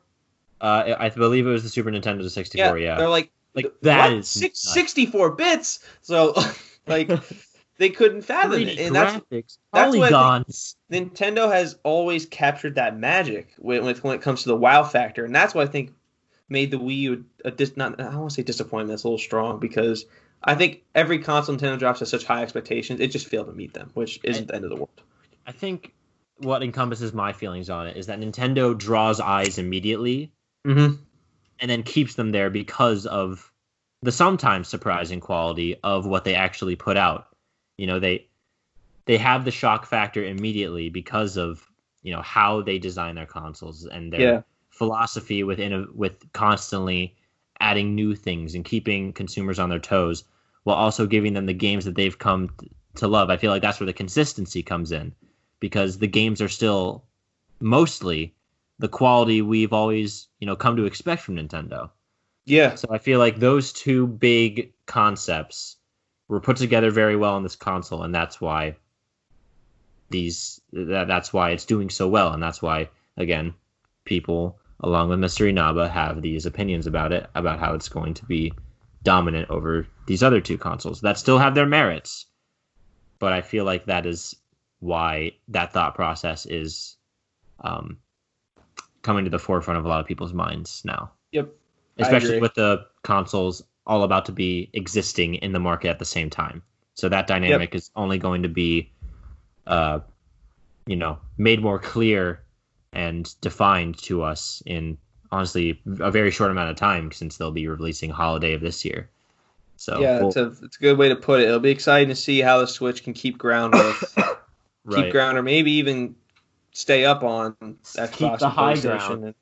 Uh, I believe it was the Super Nintendo to 64. Yeah, They're like like Th- that what? is Six, 64 bits. So like they couldn't fathom it, and that's graphics, that's what polygons. Nintendo has always captured that magic with when it comes to the wow factor, and that's what I think made the Wii U a dis, not I don't want to say disappointment. That's a little strong because I think every console Nintendo drops has such high expectations, it just failed to meet them, which isn't the end of the world. I think what encompasses my feelings on it is that Nintendo draws eyes immediately Mm-hmm. and then keeps them there because of the sometimes surprising quality of what they actually put out. You know, they they have the shock factor immediately because of you know how they design their consoles and their Yeah. philosophy within with constantly adding new things and keeping consumers on their toes while also giving them the games that they've come to love. I feel like that's where the consistency comes in because the games are still mostly the quality we've always, you know, come to expect from Nintendo. Yeah. So I feel like those two big concepts were put together very well in this console, and that's why these that, that's why it's doing so well, and that's why again people along with Mr. Inaba have these opinions about it about how it's going to be dominant over these other two consoles that still have their merits. but I feel like that is why that thought process is um, coming to the forefront of a lot of people's minds now. Yep. Especially with the consoles all about to be existing in the market at the same time. So that dynamic is only going to be, uh, you know, made more clear and defined to us in honestly a very short amount of time since they'll be releasing holiday of this year. So yeah, we'll- it's a it's a good way to put it. It'll be exciting to see how the Switch can keep ground with right. keep ground, or maybe even stay up on Xbox Keep the high ground. And,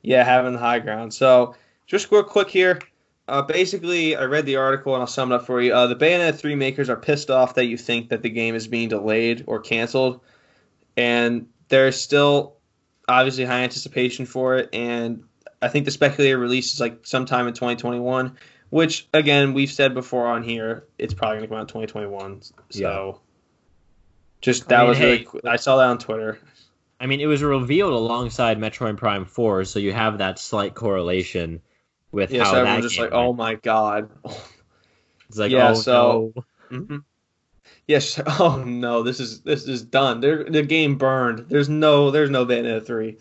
yeah, having the high ground. So just real quick here. Uh, basically, I read the article and I'll sum it up for you. Uh, the Bayonetta 3 makers are pissed off that you think that the game is being delayed or canceled, and there's still obviously high anticipation for it. And I think the speculated release is like sometime in 2021, which again we've said before on here, it's probably gonna come out in 2021. So just I that mean, was really hey, qu- I saw that on Twitter. I mean, it was revealed alongside Metroid Prime 4, so you have that slight correlation with Yeah, how so everyone's just like, went. oh my god. It's like, yeah, oh so- no. hmm Yes. Oh no, this is this is done. They're, the game burned. There's no there's no Bayonetta three.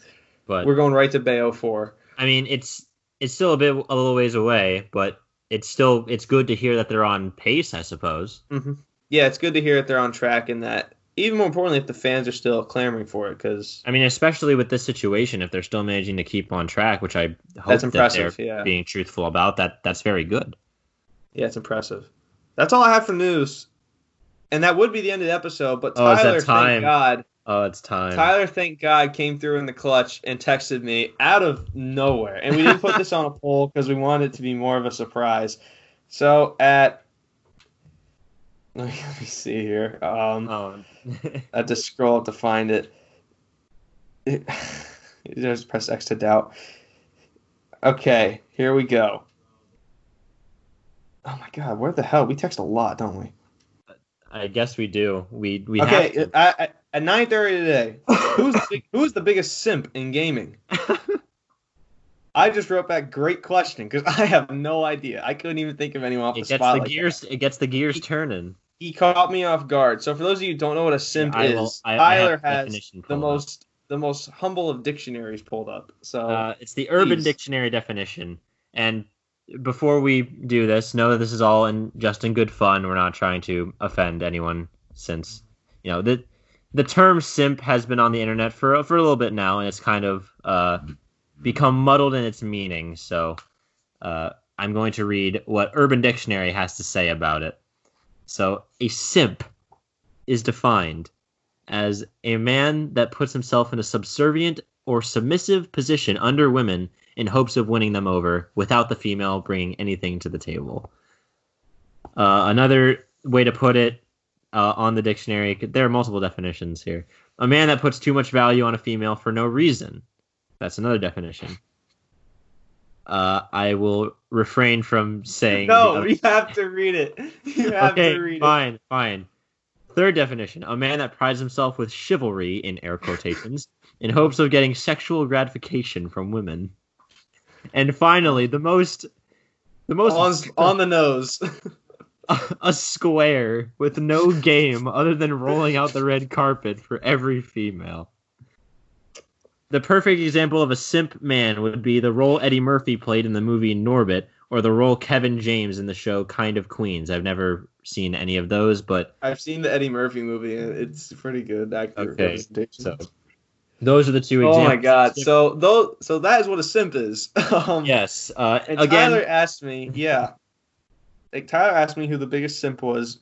But We're going right to Bayo four. I mean, it's it's still a bit a little ways away, but it's still it's good to hear that they're on pace, I suppose. hmm Yeah, it's good to hear that they're on track and that. Even more importantly, if the fans are still clamoring for it, because I mean, especially with this situation, if they're still managing to keep on track, which I hope That's that impressive, they're yeah. being truthful about, that that's very good. yeah, it's impressive. That's all I have for news, and that would be the end of the episode. But Oh, Tyler, thank God, Oh, it's time. Tyler, thank God, came through in the clutch and texted me out of nowhere. And we didn't put this on a poll because we wanted it to be more of a surprise. So at let me, let me see here. Um, Oh. I had to scroll up to find it. it just press X to doubt. Okay, here we go. Oh my God, where the hell? We text a lot, don't we? I guess we do. We we have okay. I, I, at nine thirty today, who's the big, who's the biggest simp in gaming? I just wrote back, great question, because I have no idea. I couldn't even think of anyone off it the gets spot. the like that. gears. It gets the gears turning. He caught me off guard. So for those of you who don't know what a simp I will- is, I- I Tyler the has the up. most the most humble of dictionaries pulled up. So Uh, it's the Urban please. Dictionary definition. And before we do this, know that this is all in just in good fun. We're not trying to offend anyone, since you know the the term simp has been on the internet for for a little bit now, and it's kind of uh, become muddled in its meaning. So uh, I'm going to read what Urban Dictionary has to say about it. So a simp is defined as a man that puts himself in a subservient or submissive position under women in hopes of winning them over without the female bringing anything to the table. Uh, another way to put it uh, on the dictionary, there are multiple definitions here. A man that puts too much value on a female for no reason. That's another definition. Uh, I will refrain from saying. no, you have to read it. You have okay, to read fine, fine. Third definition: a man that prides himself with chivalry in air quotations in hopes of getting sexual gratification from women. And finally, the most, the most On, on the nose. a square with no game other than rolling out the red carpet for every female. The perfect example of a simp man would be the role Eddie Murphy played in the movie Norbit, or the role Kevin James in the show King of Queens. I've never seen any of those, but I've seen the Eddie Murphy movie and it's pretty good. Accurate Okay, representation. so those are the two oh examples. Oh my god! So though, so that is what a simp is. um, yes, uh, And again, Tyler asked me, yeah, like Tyler asked me who the biggest simp was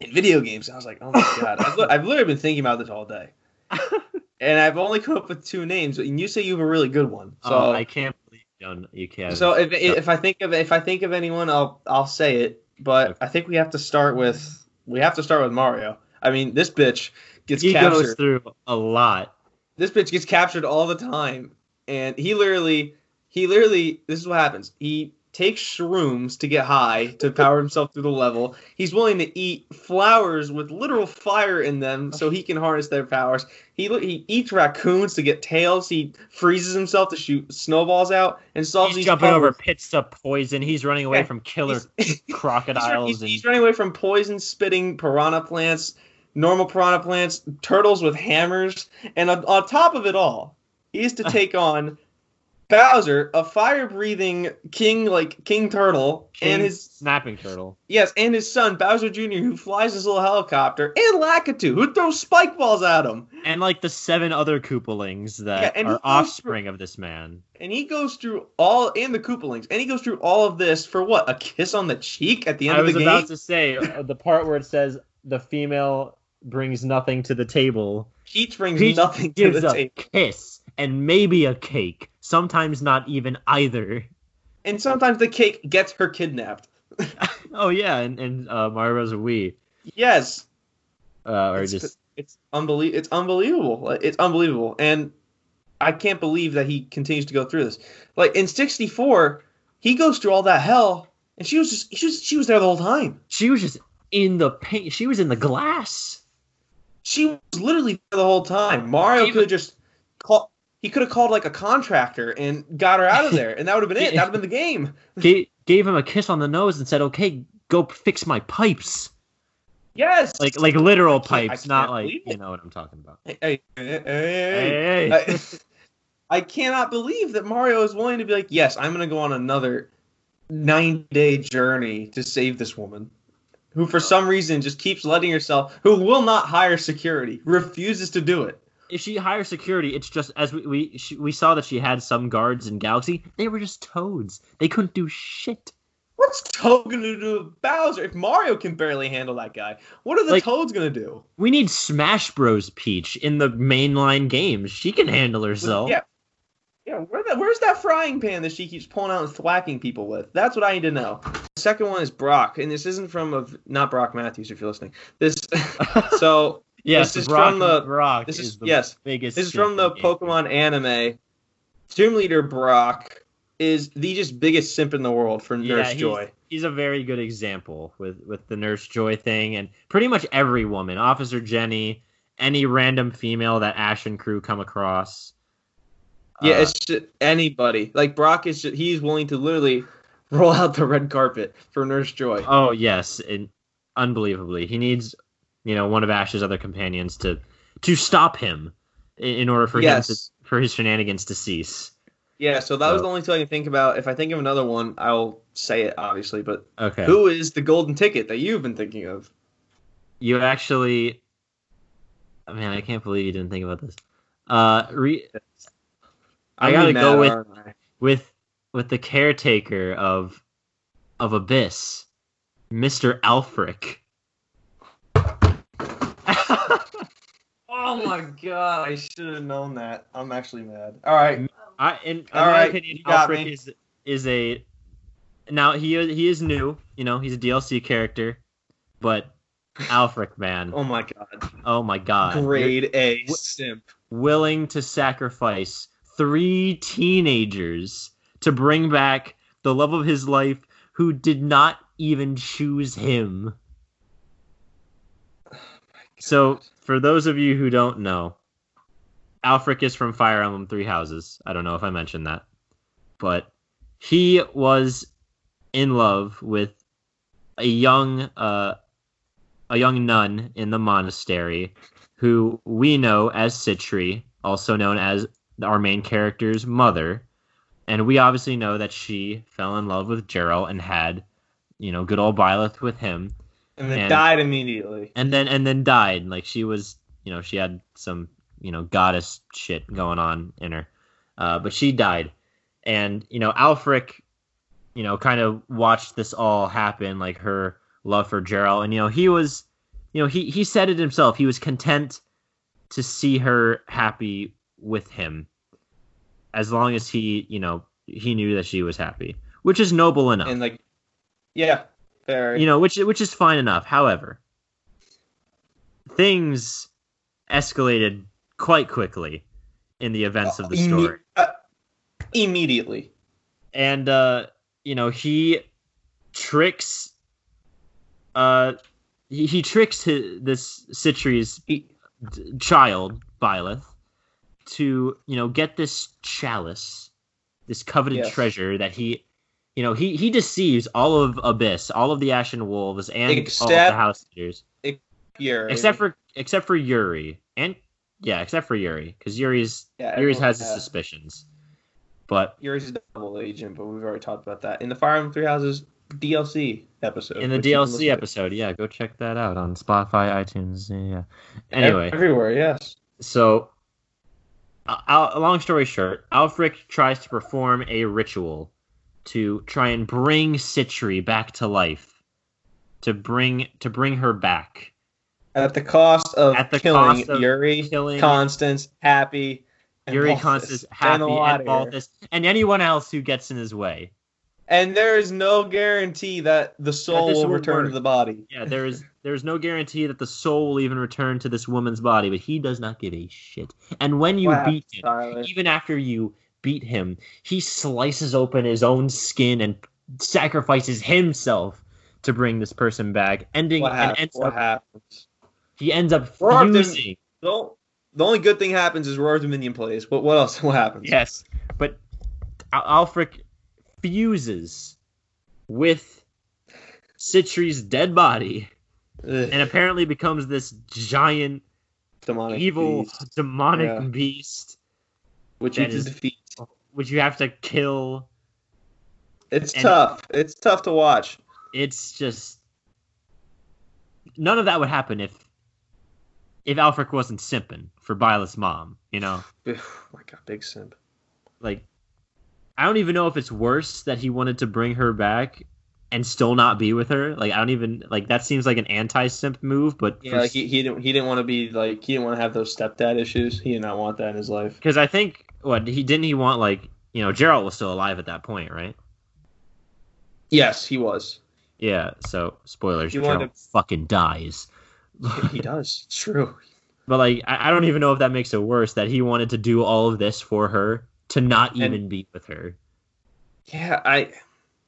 in video games. I was like, oh my god, I've, li- I've literally been thinking about this all day, and I've only come up with two names. And you say you have a really good one. So, oh, I can't believe you. You can't. so if, if I think of if I think of anyone, I'll I'll say it. But Okay. I think we have to start with we have to start with Mario. I mean, this bitch gets he captured. goes through a lot. this bitch gets captured all the time and he literally he literally this is what happens he takes shrooms to get high to power himself through the level. He's willing to eat flowers with literal fire in them so he can harness their powers. He he eats raccoons to get tails. He freezes himself to shoot snowballs out and solves He's these jumping over pits of poison. He's running away Yeah, from killer crocodiles He's, and he's running away from poison spitting piranha plants, normal piranha plants, turtles with hammers, and on, on top of it all, he is to take on Bowser, a fire breathing king like king turtle, King and his snapping turtle. yes, and his son Bowser Jr., who flies his little helicopter, and Lakitu, who throws spike balls at him. And like the seven other Koopalings that Yeah, are offspring of this man. And he goes through all and the Koopalings, and he goes through all of this for what? A kiss on the cheek at the end I of was about to say uh, the part where it says the female brings nothing to the table. Peach brings Peach nothing to the a table. kiss and maybe a cake. Sometimes not even either. And sometimes the cake gets her kidnapped. Oh yeah, and, and uh, Mario Bros. Wii, Yes, uh, or it's, just it's unbelie- It's unbelievable. It's unbelievable, and I can't believe that he continues to go through this. Like in '64, he goes through all that hell, and she was just she was she was there the whole time. she was just in the paint. She was in the glass. She was literally there the whole time. Mario could have just called. He could have called like a contractor and got her out of there, and that would have been it. That would have been the game. Gave, gave him a kiss on the nose and said, "Okay, go fix my pipes." Yes, Like like literal pipes, not like you it. know what I'm talking about. Hey, hey, hey. I, I cannot believe that Mario is willing to be like, yes, I'm going to go on another nine day journey to save this woman, who for some reason just keeps letting herself, who will not hire security, refuses to do it. If she hires security, it's just as we we she, we saw that she had some guards in Galaxy. They were just toads. They couldn't do shit. What's Toad going to do with Bowser if Mario can barely handle that guy? What are the Like- Toads going to do? We need Smash Bros. Peach in the mainline games. She can handle herself. Yeah. Yeah, where the, where's that frying pan that she keeps pulling out and thwacking people with? That's what I need to know. The second one is Brock, and this isn't from a, not Brock Matthews if you're listening. This so yes, This is Brock, from the- Brock this is, is yes, biggest. this is from the. Pokemon anime. Gym Leader Brock is the just biggest simp in the world for Yeah, Nurse he's- Joy. He's a very good example with with the Nurse Joy thing, and pretty much every woman, Officer Jenny, any random female that Ash and crew come across. Yeah, Uh, it's just anybody. Like Brock is just, he's willing to literally roll out the red carpet for Nurse Joy. Oh yes, and unbelievably, he needs you know one of Ash's other companions to to stop him in, in order for Yes. him to, for his shenanigans to cease. Yeah, so that was the only two I can think about. If I think of another one, I'll say it obviously. But Okay, who is the golden ticket that you've been thinking of? you actually, man, I can't believe you didn't think about this. Uh, re- I I'm gotta mad, go with with with the caretaker of of Abyss, Mister Aelfric. Oh my god, I should have known that. I'm actually mad. All right. I in, in All my right, opinion, you got Aelfric me. is is a now he is- he is new. You know, he's a DLC character, but Aelfric, man, Oh my god. oh my god, You're Grade A Wh- simp. willing to sacrifice three teenagers to bring back the love of his life, who did not even choose him. Oh so, for those of you who don't know, Aelfric is from Fire Emblem Three Houses. I don't know if I mentioned that, but he was in love with a young, uh, a young nun in the monastery, who we know as Sitri, also known as our main character's mother, and we obviously know that she fell in love with Jeralt and had, you know, good old Byleth with him And then And- died immediately. and then and then died. Like she was, you know, she had some, you know, goddess shit going on in her, uh, but she died, and you know, Aelfric, you know, kind of watched this all happen, like her love for Jeralt. and you know, he was, you know, he he said it himself. He was content to see her happy with him, as long as he, you know, he knew that she was happy, which is noble enough And like, yeah, fair. you know, which which is fine enough. However, things escalated quite quickly in the events of the Imme- story, uh, immediately. and uh, you know, he tricks uh he, he tricks his, this Sitri's He- d- child, Byleth, to, you know, get this chalice, this coveted Yes. treasure that he you know, he, he deceives all of Abyss, all of the Ashen Wolves, and all of the House Eaters. Fury. Except for except for Yuri. And yeah, except for Yuri. Because Yuri's yeah, Yuri's has his suspicions. But Yuri's a double agent, but we've already talked about that in the Fire Emblem Three Houses DLC episode. in the DLC episode, yeah, go check that out on Spotify, iTunes. Yeah. Anyway, everywhere, yes. so uh, long story short, Aelfric tries to perform a ritual to try and bring Sitri back to life, to bring to bring her back, At the cost of At the killing cost of Yuri, killing Constance, Hapi, Yuri Balthus. Constance, Hapi, them all out and. Balthus, and anyone else who gets in his way. And there is no guarantee that the soul this will return work. to the body. Yeah, there is there is no guarantee that the soul will even return to this woman's body, but he does not give a shit. And when you What beat him, Tyler? even after you beat him, he slices open his own skin and sacrifices himself to bring this person back, ending What, and ends what up, happens? he ends up didn't- fusing. The, the only good thing happens is Roar Dominion plays. What what else? What happens? Yes, but Aelfric fuses with Sitri's dead body Ugh, and apparently becomes this giant demonic evil beast, demonic Yeah. beast which you that can defeat. Which you have to kill It's and- tough. It's tough to watch. it's just none of that would happen if if Aelfric wasn't simping for Byleth's mom, you know? Ugh, my God, big simp. Like I don't even know if it's worse that he wanted to bring her back and still not be with her. Like I don't even like that seems like an anti-simp move, but Yeah, like he, he didn't he didn't want to be like he didn't want to have those stepdad issues. He did not want that in his life. because I think what he didn't he want like you know Jeralt was still alive at that point, right? Yes, he was. Yeah. So spoilers, He Jeralt wanted fucking dies. He does. It's true. But like, I, I don't even know if that makes it worse that he wanted to do all of this for her to not And- even be with her. Yeah, I.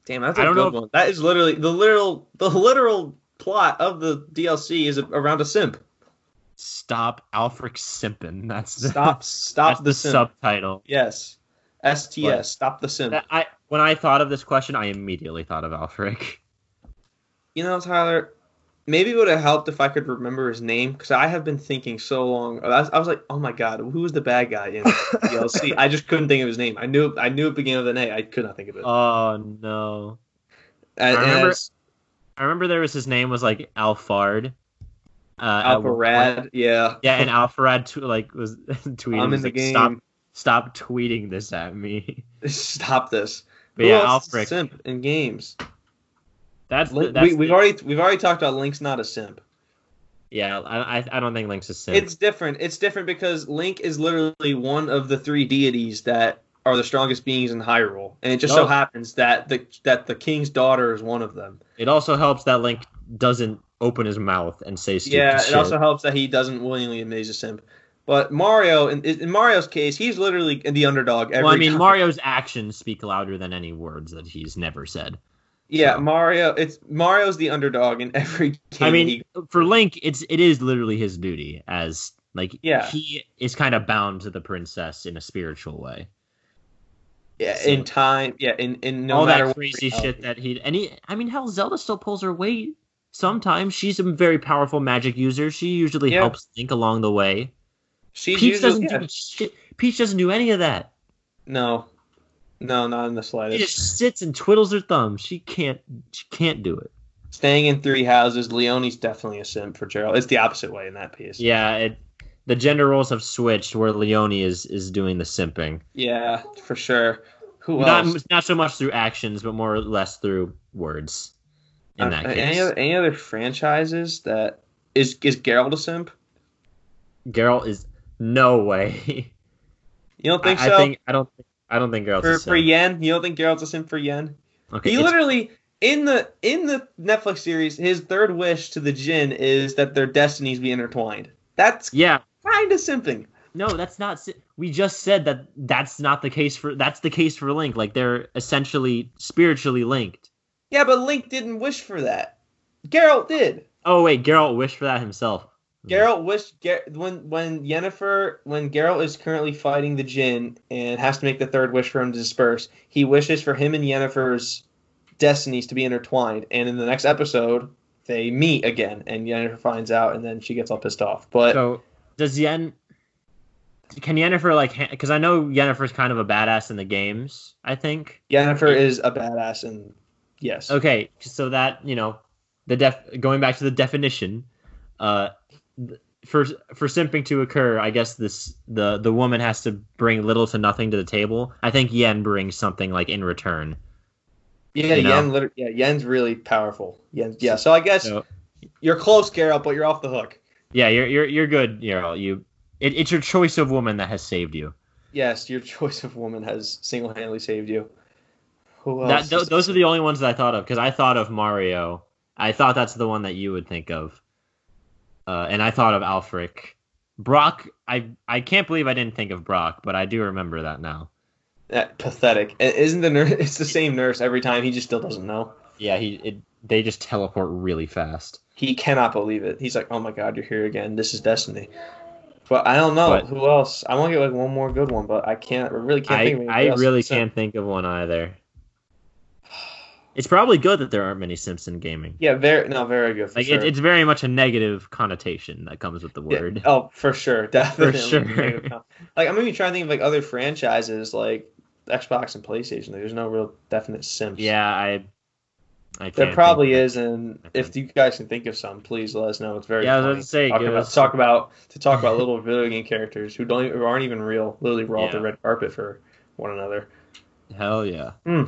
Damn, that's a I don't good know one. That is literally the literal the literal plot of the DLC is around a simp. Stop Aelfric simping. That's the, Stop, stop that's the, the subtitle. Yes, STS. But- stop the simp. I when I thought of this question, I immediately thought of Aelfric. You know, Tyler, maybe it would have helped if I could remember his name because I have been thinking so long. I was, I was like, oh my god, who was the bad guy in DLC? I just couldn't think of his name. I knew I knew it began with an A. I could not think of it. Oh no! And- I remember- I remember there was his name was like Alfard. Uh, at Alpha one. Rad. Yeah, Yeah, and Alfarad tw- like was tweeting. I'm in the like, game. Stop, stop tweeting this at me. Stop this. But Who yeah, else is a simp in games. That's, the, Link, that's we, we've already we've already talked about Link's not a simp. yeah. I, I I don't think Link's a simp. It's different. It's different because Link is literally one of the three deities that are the strongest beings in Hyrule, and it just No. so happens that the that the king's daughter is one of them. It also helps that Link doesn't open his mouth and say stupid Yeah, shit. it also helps that he doesn't willingly admit he's a simp. But Mario, in, in Mario's case, he's literally the underdog. Every well, I mean, time. Mario's actions speak louder than any words that he's never said. Yeah, so. Mario. It's Mario's the underdog in every game. I mean, he- for Link, it's it is literally his duty as like Yeah. he is kind of bound to the princess in a spiritual way. yeah, so- in time. Yeah, in in no All matter that crazy shit that he and he. I mean, hell, Zelda still pulls her weight. Sometimes she's a very powerful magic user. She usually Yeah. helps Link along the way. She's Peach usually, doesn't yeah. do shit. Peach doesn't do any of that. No, no, not in the slightest. She just sits and twiddles her thumbs. She can't. She can't do it. Staying in three houses, Leonie's definitely a simp for Jeralt. It's the opposite way in that piece. Yeah, it, the gender roles have switched where Leonie is is doing the simping. Yeah, for sure. Who Not else? not so much through actions, but more or less through words. In Uh, that any case, other any other franchises that is is Geralt a simp? Geralt is no way. You don't think I, so? I think I don't. think I don't think Geralt's for a for. Yen, you don't think Geralt's a simp for Yen? Okay, he literally in the in the Netflix series, his third wish to the Jinn is that their destinies be intertwined. That's yeah, kind of simping. No, that's not. We just said that that's not the case for. That's the case for Link. Like they're essentially spiritually linked. Yeah, but Link didn't wish for that. Geralt did. Oh wait, Geralt wished for that himself. Geralt wished Ger- when when Yennefer when Geralt is currently fighting the Jinn and has to make the third wish for him to disperse. He wishes for him and Yennefer's destinies to be intertwined. And in the next episode, they meet again, and Yennefer finds out, and then she gets all pissed off. But So does Yen? Can Yennefer like? Because I know Yennefer's kind of a badass in the games. I think. Yennefer is a badass, and yes, Okay, so that you know, the def going back to the definition, uh, for for simping to occur, I guess this the the woman has to bring little to nothing to the table. I think Yen brings something like in return. yeah, you know? Yen, liter- yeah, Yen's really powerful. Yen, yeah, so I guess So you're close, Geralt, but you're off the hook. yeah, you're you're you're good, Yarl. You it, it's your choice of woman that has saved you. Yes, your choice of woman has single-handedly saved you. Who That th- those are the only ones that I thought of because I thought of Mario. I thought that's the one that you would think of. Uh, and I thought of Aelfric. Brock, I I can't believe I didn't think of Brock, but I do remember that now. That pathetic. Isn't the nurse? It's the same nurse every time. He just still doesn't know. Yeah, he it, they just teleport really fast. He cannot believe it. He's like, "Oh my God, you're here again. This is destiny." But I don't know But- who else. I want to get like one more good one, but I can't. I really can't I think of I really So- can't think of one either. It's probably good that there aren't many Simpson gaming. Yeah, very no, very good. For Like sure. it, it's very much a negative connotation that comes with the Yeah, word. oh, for sure, definitely. For sure. Like I'm even trying to think of like other franchises like Xbox and PlayStation. Like, there's no real definite simps. Yeah, I. I There probably is, and if you guys can think of some, please let us know. It's very Yeah, I was funny. about to say, talk about, us- talk about to talk about little video game characters who don't who aren't even real. Literally roll off the red carpet for one another. Hell yeah. Hmm.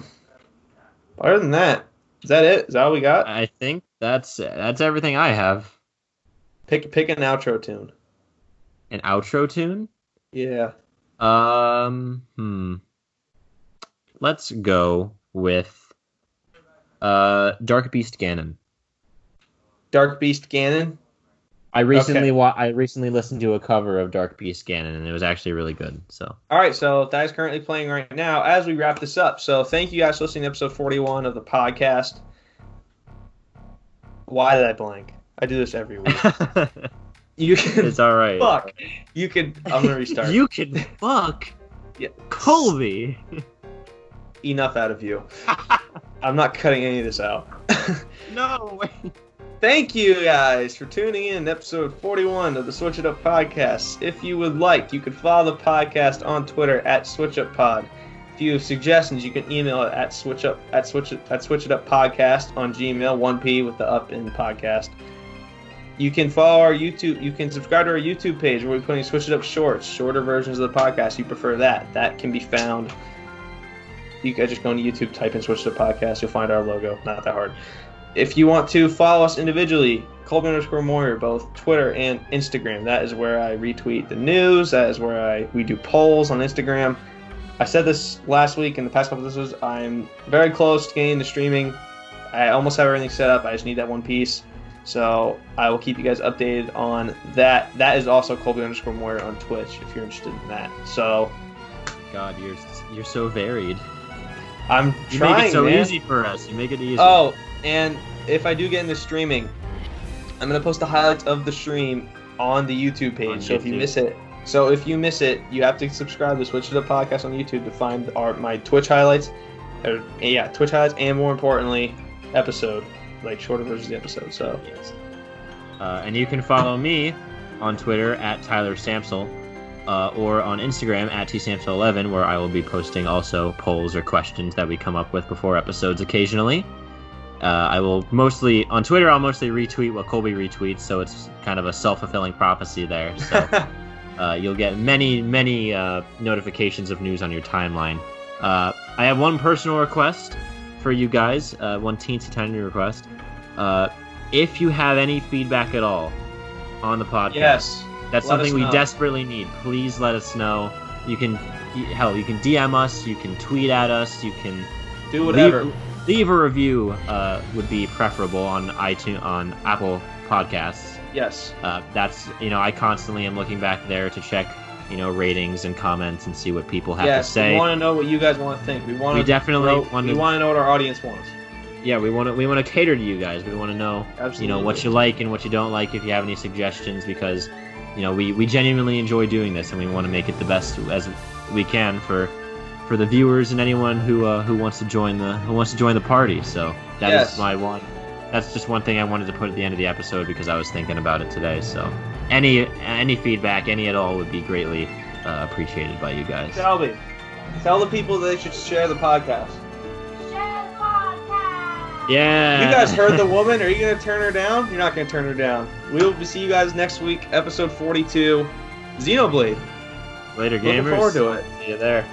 Other than that, is that it? Is that all we got? I think that's that's everything I have. Pick pick an outro tune. An outro tune. Yeah. Um, hmm. Let's go with uh Dark Beast Ganon. Dark Beast Ganon. I recently Okay. wa- I recently listened to a cover of Dark Beast Ganon and it was actually really good. So All right, so that is currently playing right now as we wrap this up. So thank you guys for listening to episode 41 of the podcast. Why did I blank? I do this every week. You can it's all right. fuck. You can. I'm gonna restart. You can fuck Yeah. Colby. Enough out of you. I'm not cutting any of this out. no way. Thank you guys for tuning in to episode 41 of the Switch It Up podcast. If you would like, you could follow the podcast on Twitter at SwitchUpPod. If you have suggestions, you can email it at switchup at switch it, at switch it up podcast on Gmail, one P with the up in podcast. You can follow our YouTube. You can subscribe to our YouTube page where we're putting Switch It Up shorts, shorter versions of the podcast. You prefer that? That can be found. You can just go on YouTube, type in Switch It Up podcast. You'll find our logo. Not that hard. If you want to follow us individually, Colby underscore Moyer, both Twitter and Instagram. That is where I retweet the news. That is where I we do polls on Instagram. I said this last week in the past couple of episodes. I'm very close to getting the streaming. I almost have everything set up. I just need that one piece. So I will keep you guys updated on that. That is also Colby underscore Moyer on Twitch if you're interested in that. So God, you're you're so varied. I'm You trying, make it so man. easy for us. You make it easy. Oh, and if I do get into streaming, I'm gonna post the highlights of the stream on the YouTube page. On so if you miss it, so if you miss it, you have to subscribe to Switch to the podcast on YouTube to find our my Twitch highlights. Or, yeah, Twitch highlights, and more importantly, episode like shorter versions of the episode. So Yes. Uh, and you can follow me on Twitter at Tyler Samsel uh, or on Instagram at tsamsel11, where I will be posting also polls or questions that we come up with before episodes occasionally. Uh, I will mostly on Twitter. I'll mostly retweet what Colby retweets, so it's kind of a self-fulfilling prophecy there. So uh, you'll get many, many uh, notifications of news on your timeline. Uh, I have one personal request for you guys, uh, one teensy tiny request. Uh, if you have any feedback at all on the podcast, yes, that's let something we know. desperately need. Please let us know. You can, hell, you can DM us, you can tweet at us, you can do whatever. Leave, leave a review. Uh, would be preferable on iTunes, on Apple Podcasts. yes, Uh, that's you know I constantly am looking back there to check you know ratings and comments and see what people have yes, to say. we want to know what you guys want to think. We want We to definitely want we want to know what our audience wants. yeah, we want to. We want to cater to you guys. We want to know Absolutely. you know what you like and what you don't like if you have any suggestions because you know we, we genuinely enjoy doing this and we want to make it the best as we can for for the viewers and anyone who uh, who wants to join the who wants to join the party so that is Yes. my one that's just one thing I wanted to put at the end of the episode because I was thinking about it today so any any feedback any at all would be greatly uh, appreciated by you guys Shelby, tell the people they should share the podcast. Share the podcast. yeah You guys heard the woman. Are you gonna turn her down? You're not gonna turn her down. We'll see you guys next week, episode 42, Xenoblade. later Looking gamers forward to it. see you there